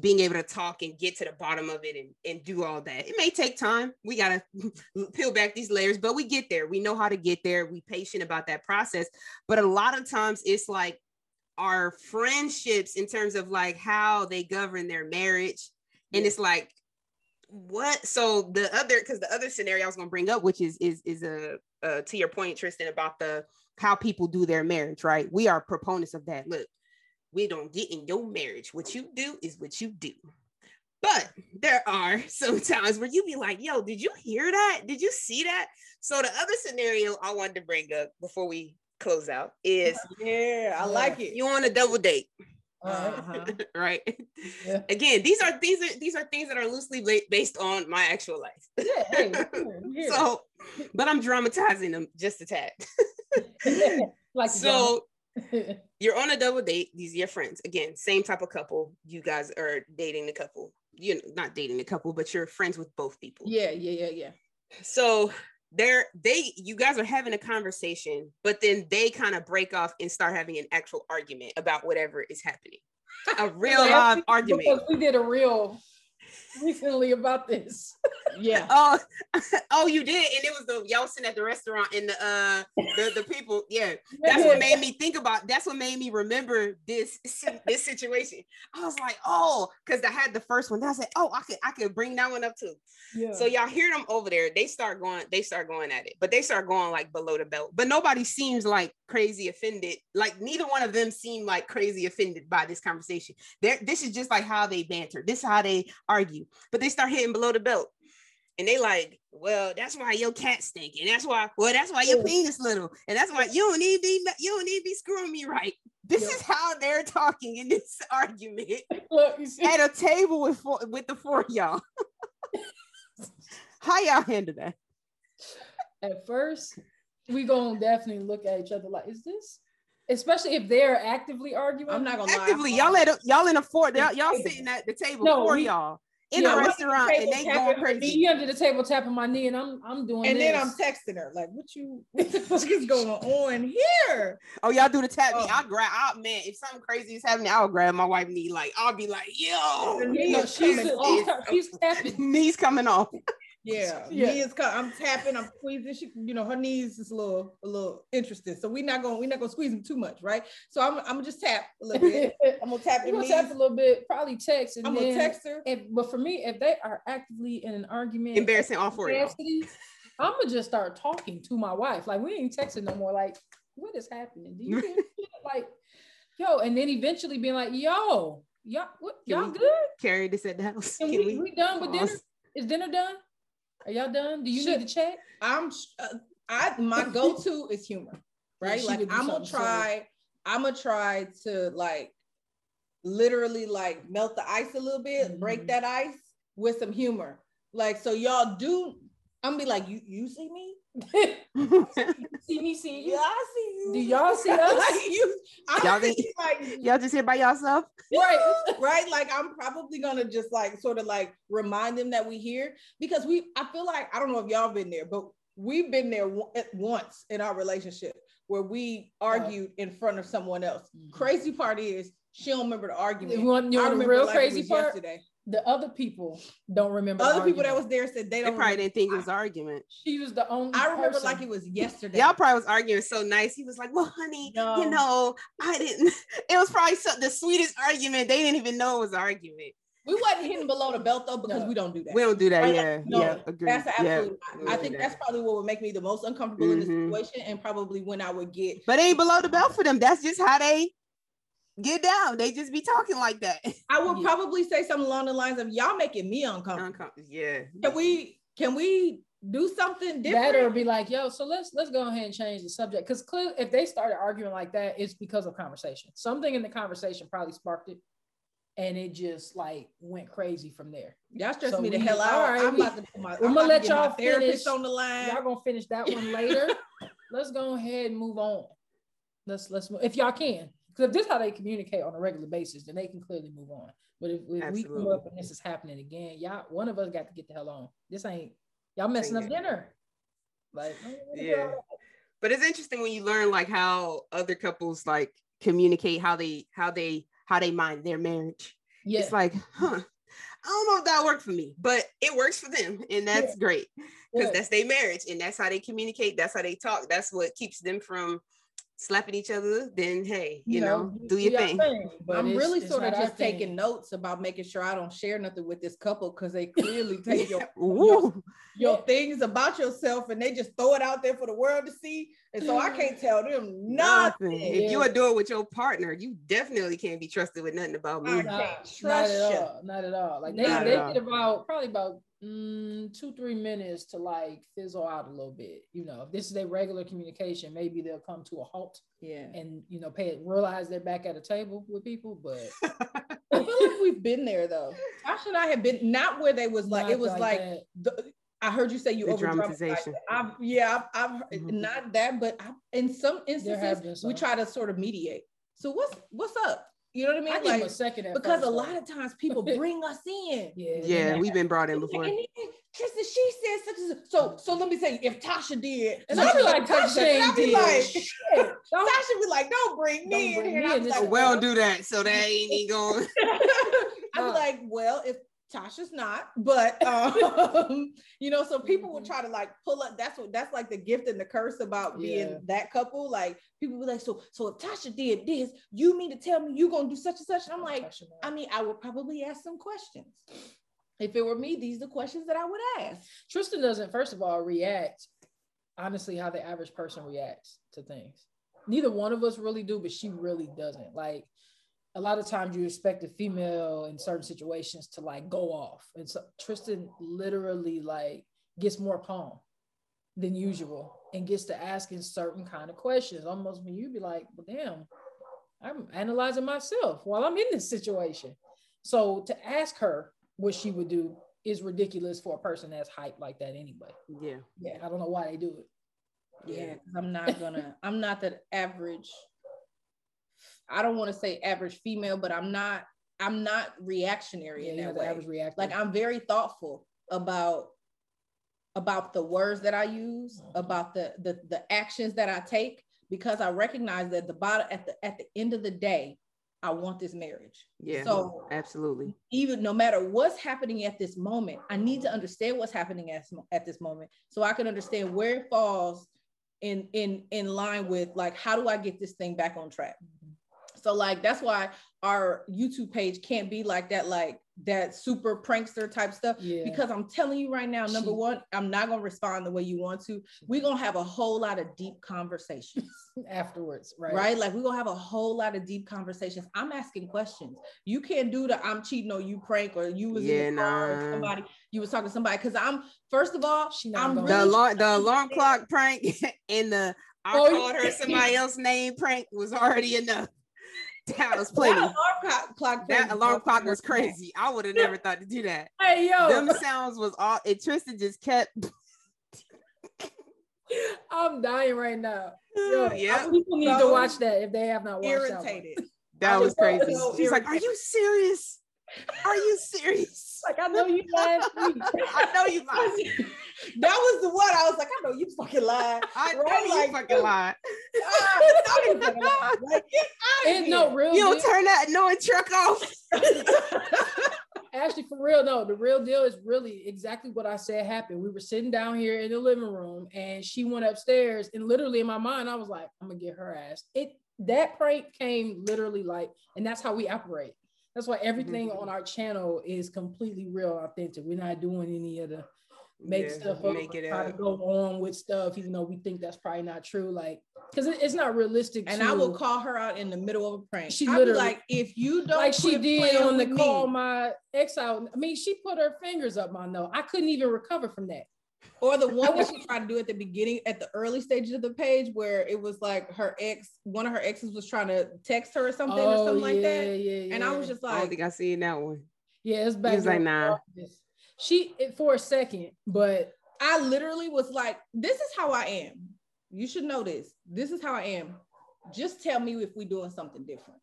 being able to talk and get to the bottom of it and, and do all that. It may take time. We gotta peel back these layers, but we get there. We know how to get there. We patient about that process. But a lot of times it's like our friendships in terms of like how they govern their marriage. And it's like, what? So the other, because the other scenario I was gonna bring up, which is is is a uh, to your point, Tristan, about the how people do their marriage, right? We are proponents of that. Look, we don't get in your marriage. What you do is what you do. But there are some times where you be like, yo, did you hear that? Did you see that? So the other scenario I wanted to bring up before we close out is yeah, I like it. you on a double date. Uh-huh. right? Yeah. Again, these are these are these are things that are loosely based on my actual life. Yeah, hey, here, here. So, but I'm dramatizing them just a tad. like so you're on a double date. These are your friends. Again, same type of couple. You guys are dating the couple. You're not dating the couple, but you're friends with both people. Yeah, yeah, yeah, yeah. So they're they you guys are having a conversation, but then they kind of break off and start having an actual argument about whatever is happening. A real live argument. Because we did a real recently about this. Yeah. Oh, oh, you did, and it was the y'all sitting at the restaurant and the uh the, the people. Yeah, that's what made me think about. That's what made me remember this this situation. I was like, oh, because I had the first one. I said, oh, I could I could bring that one up too. Yeah. So y'all hear them over there. They start going. They start going at it, but they start going like below the belt. But nobody seems like crazy offended. Like neither one of them seem like crazy offended by this conversation. There, this is just like how they banter. This is how they argue. But they start hitting below the belt. And they like, well, that's why your cat stink, and that's why, well, that's why your Yeah. penis little, and that's why you don't need to be, you don't need be screwing me right. This Yeah. is how they're talking in this argument Look, you see, at a table with four, with the four of y'all. how y'all handle that? at first, we gonna definitely look at each other like, is this? Especially if they're actively arguing. I'm not gonna Actively, lie. y'all at y'all in a four. Y'all, y'all sitting at the table No, for we- y'all in Yeah, a restaurant, and they Table going tapping crazy. Under the table tapping my knee, and I'm I'm doing. And then. I'm texting her like, "What you? What the fuck is going on here?" Oh, y'all do the tap me. Oh. I'll grab. I'll, man, if something crazy is happening, I'll grab my wife knee. Like I'll be like, yo, The knee No, is she's, coming she's, off. she's tapping. knees coming off. Yeah, Yeah. me is. co- I'm tapping. I'm squeezing. She, you know, her knees is a little, a little interested. So we're not gonna, we're not gonna squeeze them too much, right? So I'm, I'm gonna just tap a little bit. I'm gonna tap We're them gonna tap a little bit, probably text, and I'm then gonna text her. If, but for me, if they are actively in an argument, Embarrassing all four of y'all. I'm gonna just start talking to my wife. Like we ain't texting no more. Like, what is happening? Do you hear like, yo? And then eventually being like, yo, y'all, what, y'all we- good? Carry this at the house. Can Can we, we? we done with dinner? Is dinner done? Are y'all done? Do you Shit. need to check? I'm, uh, I, my go-to is humor, right? she like I'm gonna try. I'm gonna try to like, literally like melt the ice a little bit, break Mhm. that ice with some humor. Like so, y'all do. I'm gonna be like, you, you see me? see me, see you. Yeah, I see you. Do y'all see us? like you, I'm Y'all gonna think- like, y'all just here by yourself? Right. right? Like I'm probably gonna just like sort of like remind them that we here because we. I feel like I don't know if y'all been there, but we've been there wo- at once in our relationship where we argued in front of someone else. Mhm. Crazy part is she don't remember the argument. You want, you I want the remember real like crazy part? yesterday. The other people don't remember. the Other people that was there said they They don't. probably didn't think it was an argument. She was the only. I remember person. like it was yesterday. Y'all probably was arguing so nice. He was like, "Well, honey, No. you know, I didn't." It was probably so, the sweetest argument. They didn't even know it was an argument. we wasn't hitting below the belt though because No. we don't do that. We don't do that. Right, Yeah, no, yeah, agreed. That's absolutely. we I don't think do that's probably what would make me the most uncomfortable in this Mhm. situation, and probably when I would get. But it ain't below the belt for them. That's just how they get down. They just be talking like that. I would Yeah. probably say something along the lines of "Y'all making me uncomfortable." Uncom- yeah. Can we? Can we do something different? that or be like, yo, so let's let's go ahead and change the subject. Because clearly, if they started arguing like that, it's because of conversation. Something in the conversation probably sparked it, and it just like went crazy from there. Y'all stress So me the hell out. all right, I'm we- about to put my. I'ma I'm about to let get y'all therapist finish. on the line. Y'all gonna finish that one later. let's go ahead and move on. Let's let's move if y'all can. Because if this is how they communicate on a regular basis, then they can clearly move on. But if, if we come up and this is happening again, y'all one of us got to get the hell on. This ain't y'all messing up dinner. Like Yeah. But it's interesting when you learn like how other couples like communicate how they how they how they mind their marriage. Yeah. It's like, huh. I don't know if that worked for me, but it works for them, and that's great because Yeah. that's their marriage, and that's how they communicate. That's how they talk. That's what keeps them from slapping each other. Then hey, you, know, do your thing. But I'm really sort of just thing. taking notes about making sure I don't share nothing with this couple because they clearly take your, Ooh, your things about yourself and they just throw it out there for the world to see. And so I can't tell them nothing. nothing. If you are doing with your partner, you definitely can't be trusted with nothing about me. I can't not trust at you. all. Not at all. Like they, Not they at get about probably about mm, two, three minutes to like fizzle out a little bit. You know, if this is their regular communication, maybe they'll come to a halt Yeah. and you know, pay it, realize they're back at a table with people, but I feel like we've been there though. Tasha should I have been not where they was like not it was like, that. the, I heard you say you The over dramatization. I've yeah, I've, I've heard- Mhm. not that, but I, in some instances been we try to sort of mediate. So what's what's up? You know what I mean? I like a second because first, a though. lot of times people bring us in. yeah, yeah, then we've been brought in And before. Tristan, she said such and such. So, so let me say, if Tasha did, And I'll be like, Tasha I'll ain't be did like, shit. Tasha be like, don't bring me Don't in here. me I'll in be like, well, do that so that ain't even going. I'd be like, well, if Tasha's not, but um, you know, so people would Mhm. try to like pull up. That's what that's like the gift and the curse about being Yeah. that couple. Like people be like, so so if Tasha did this, you mean to tell me you gonna do such and such? And I'm like, I mean, I would probably ask some questions. If it were me, these are the questions that I would ask. Tristan doesn't, first of all, react honestly how the average person reacts to things. Neither one of us really do, but she really doesn't. Like a lot of times you expect a female in certain situations to like go off. And so Tristan literally like gets more calm than usual and gets to asking certain kind of questions. Almost when you be like, well, damn, I'm analyzing myself while I'm in this situation. So to ask her what she would do is ridiculous for a person that's hyped like that anyway. Yeah. Yeah, I don't know why they do it. Yeah, because I'm not gonna. I'm not the average. I don't want to say average female, but I'm not. I'm not reactionary Yeah, in that way. average reactor. Like I'm very thoughtful about about the words that I use, Mm-hmm. about the the the actions that I take, because I recognize that the bottom at the at the end of the day, I want this marriage. Yeah. So absolutely. even no matter what's happening at this moment, I need to understand what's happening at, at this moment so I can understand where it falls in in in line with like how do I get this thing back on track. Mm-hmm. So like that's why our YouTube page can't be like that like that super prankster type stuff yeah. because I'm telling you right now number one I'm not going to respond the way you want to. We're going to have a whole lot of deep conversations afterwards, right? right? Like we're gonna have a whole lot of deep conversations. I'm asking questions. You can't do the I'm cheating on you prank or you was Yeah, in the or nah. somebody you was talking to somebody because I'm first of all She not I'm gonna- The really alarm, the alarm clock prank and the I Oh, called her somebody else's name prank was already enough. That was That alarm clock, That alarm clock was crazy. crazy. I would have never thought to do that. Hey yo, Them sounds was all. And Tristan just kept. I'm dying right now. Yo, yeah, people need to watch that if they have not watched that. Irritated. that I was was so crazy. She's like, "Are you serious? Are you serious? Like I know you last week. I know you lied. that was the one I was like, I know you fucking lied. I know Right, you fucking lied. I know you fucking lied. Like, get out of It's here. no real You don't deal. turn that annoying truck off." Actually, for real, no, the real deal is really exactly what I said happened. We were sitting down here in the living room and she went upstairs, and literally in my mind, I was like, I'm gonna get her ass. It that prank came literally like, and that's how we operate. That's why everything Mhm. on our channel is completely real, authentic. We're not doing any of the make Yeah, stuff up, make it try to go on with stuff, even though we think that's probably not true. Like, because it, it's not realistic. and to, I will call her out in the middle of a prank. She I'll be literally- like, if you don't like she did on the with call me, my ex out. I mean, she put her fingers up my nose. I couldn't even recover from that. Or the one that she tried to do at the beginning, at the early stages of the page, where it was like her ex, one of her exes was trying to text her or something or something like Oh, yeah, that. Yeah, And I was just like, I don't think I seen that one. yeah, it's back. was like, during nah. She it- for a second, but I literally was like, this is how I am. You should know this. This is how I am. Just tell me if we're doing something different.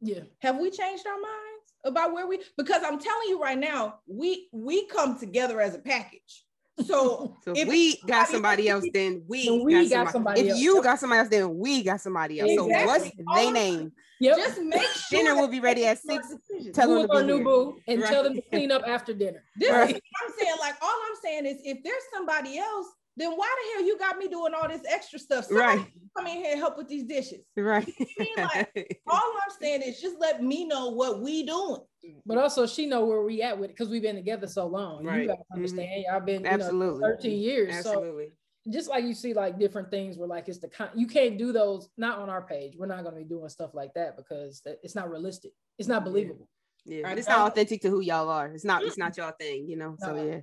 yeah, Have we changed our minds about where we? Because I'm telling you right now, we we come together as a package. So So if If we got somebody- somebody else, then we, Then we got, got somebody. somebody If else. you got somebody else, then we got somebody else. So what's their name? Yep. just make sure Dinner will be ready at six. Tell them is to be new here. boo and tell them to clean up after dinner. This Right. is what I'm saying. Like all I'm saying is, if there's somebody else, then why the hell you got me doing all this extra stuff? Somebody Right. come in here and help with these dishes. Right. I mean, like, All I'm saying is just let me know what we doing. But also, she know where we at with it because we've been together so long. Right. You gotta Mhm. understand. Y'all been you know, Absolutely. 13 years. So Absolutely. Just like you see like different things where like it's the con- you can't do those not on our page. We're not gonna be doing stuff like that because it's not realistic. It's not believable. Yeah. I But it's not authentic to who y'all are. It's not. It's not your thing. You know. So No. yeah.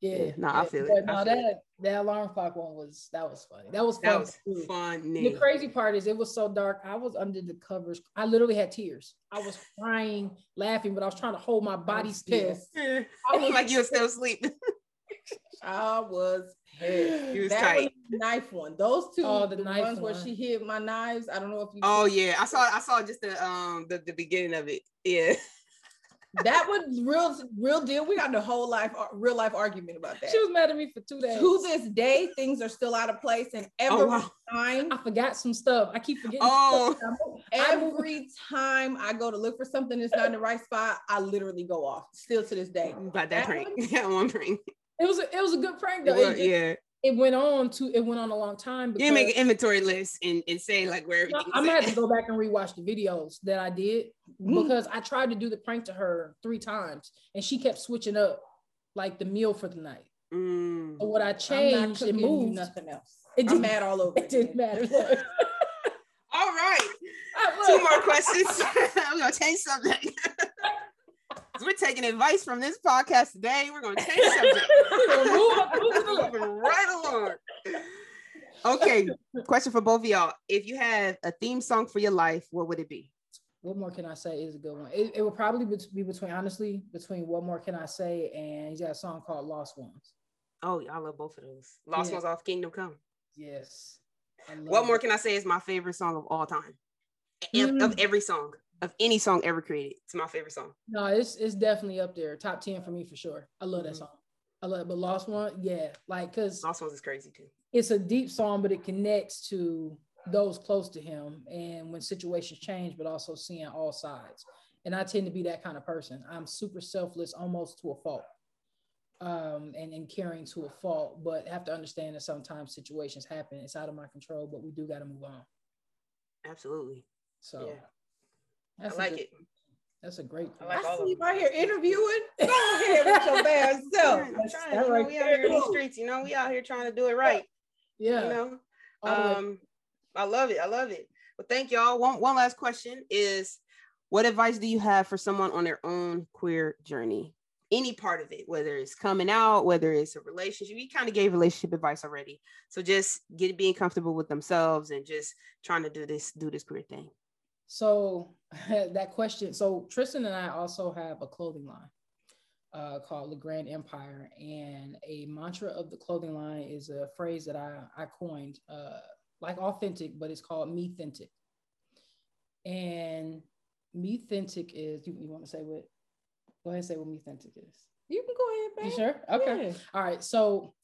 Yeah, Yeah, no, I feel it. But I no, feel it. that that alarm clock one was that was funny. That was fun. That was too. fun. The crazy part is it was so dark. I was under the covers. I literally had tears. I was crying, laughing, but I was trying to hold my body still. pissed. Yeah. I was like you were still asleep. I was pissed. You was that tight. was knife one. Those two, Oh, the the, knife ones where she hid my knives. I don't know if you. oh yeah, I saw. I saw just the um the, the beginning of it. Yeah. that was real, real deal. We got the whole life, real life argument about that. She was mad at me for two days. to this day, things are still out of place, and every Oh, wow. time, I forgot some stuff. I keep forgetting. Oh. stuff. Every time I go to look for something that's not in the right spot, I literally go off. Still to this day. About that That prank. one? That one prank. It was a, it was a good prank It though. It, was- just- yeah. it went on to it went on a long time. You Because can make an inventory list and, and say like where everything I'm gonna have to go back and rewatch the videos that I did Mm. because I tried to do the prank to her three times and she kept switching up like the meal for the night. Mm. So what I changed and moved, nothing else. It didn't- mad all over. it didn't matter. All right. Two more questions. We're gonna change subject. We're taking advice from this podcast today. We're gonna change subject. We're gonna move on- move it along. Moving right along. Okay, question for both of y'all. If you had a theme song for your life, what would it be? What more can I say is a good one. It, it would probably be be between honestly between what more can I say and he's got a song called Lost Ones. Oh, I love both of those. Lost Yeah. Ones off Kingdom Come. Yes. What more can I say is my favorite song of all time? Mm. Of every song, of any song ever created. It's my favorite song. No, it's it's definitely up there. Top 10 for me for sure. I love that mm-hmm. song. I love it. But Lost One, yeah. Like cause Lost Ones is crazy too. It's a deep song, but it connects to those close to him and when situations change, but also seeing all sides. And I tend to be that kind of person. I'm super selfless almost to a fault. Um, and, and caring to a fault, but have to understand that sometimes situations happen. It's out of my control, but we do got to move on. Absolutely. So yeah. I like good, it. That's a great. I, like I see you out here interviewing. Go ahead with your bad self. I'm trying, you know, we out here in the streets. You know, we out here trying to do it right. Yeah. You know. Um, I love it. I love it. Well, thank y'all. One one last question is, what advice do you have for someone on their own queer journey? Any part of it, whether it's coming out, whether it's a relationship. You kind of gave relationship advice already. So just get being comfortable with themselves and just trying to do this do this queer thing. So that question. So Tristan and I also have a clothing line uh, called the Grand Empire, and a mantra of the clothing line is a phrase that I I coined, uh, like authentic, but it's called me authentic. And me authentic is you, you want to say what? Go ahead and say what me authentic is. You can go ahead, babe. You sure? Okay. Yeah. All right. So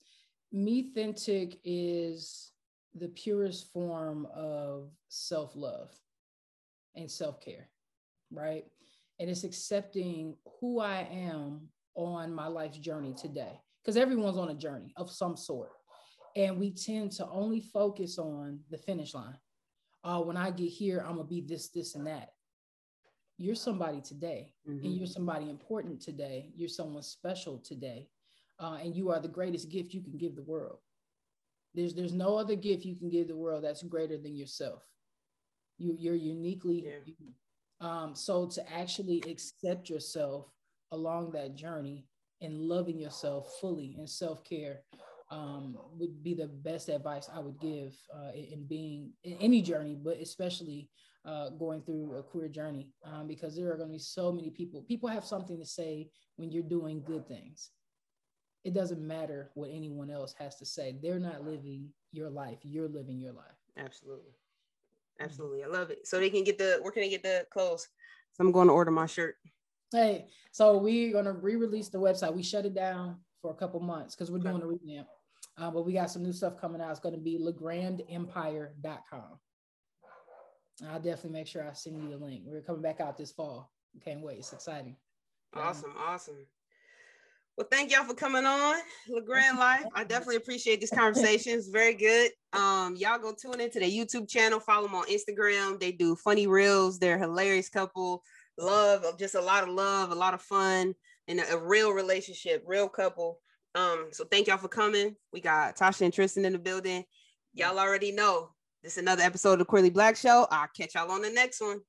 me authentic is the purest form of self love and self care, right? And it's accepting who I am on my life's journey today, because everyone's on a journey of some sort. And we tend to only focus on the finish line. Oh, when I get here, I'm gonna be this, this, and that. You're somebody today, mm-hmm. and you're somebody important today. You're someone special today, uh, and you are the greatest gift you can give the world. There's there's no other gift you can give the world that's greater than yourself. You you're uniquely. Yeah. Um, so to actually accept yourself along that journey and loving yourself fully and self care um, would be the best advice I would give uh, in being in any journey, but especially uh, going through a queer journey, um, because there are going to be so many people. People have something to say when you're doing good things. It doesn't matter what anyone else has to say. They're not living your life. You're living your life. Absolutely. Absolutely. I love it. So they can get the, where can they get the clothes? So I'm going to order my shirt. Hey, so we're going to re-release the website. We shut it down for a couple months because we're doing a revamp. Uh, but we got some new stuff coming out. It's going to be legrandempire.com. I'll definitely make sure I send you the link. We're coming back out this fall. Can't wait. It's exciting. Awesome. Um, awesome. Well, thank y'all for coming on LeGrand Life. I definitely appreciate this conversation. It's very good. Um, y'all go tune into their YouTube channel, follow them on Instagram. They do funny reels. They're hilarious couple. Love, just a lot of love, a lot of fun, and a, a real relationship, real couple. Um, so thank y'all for coming. We got Tasha and Tristan in the building. Y'all already know this is another episode of the Queerly Blax Show. I'll catch y'all on the next one.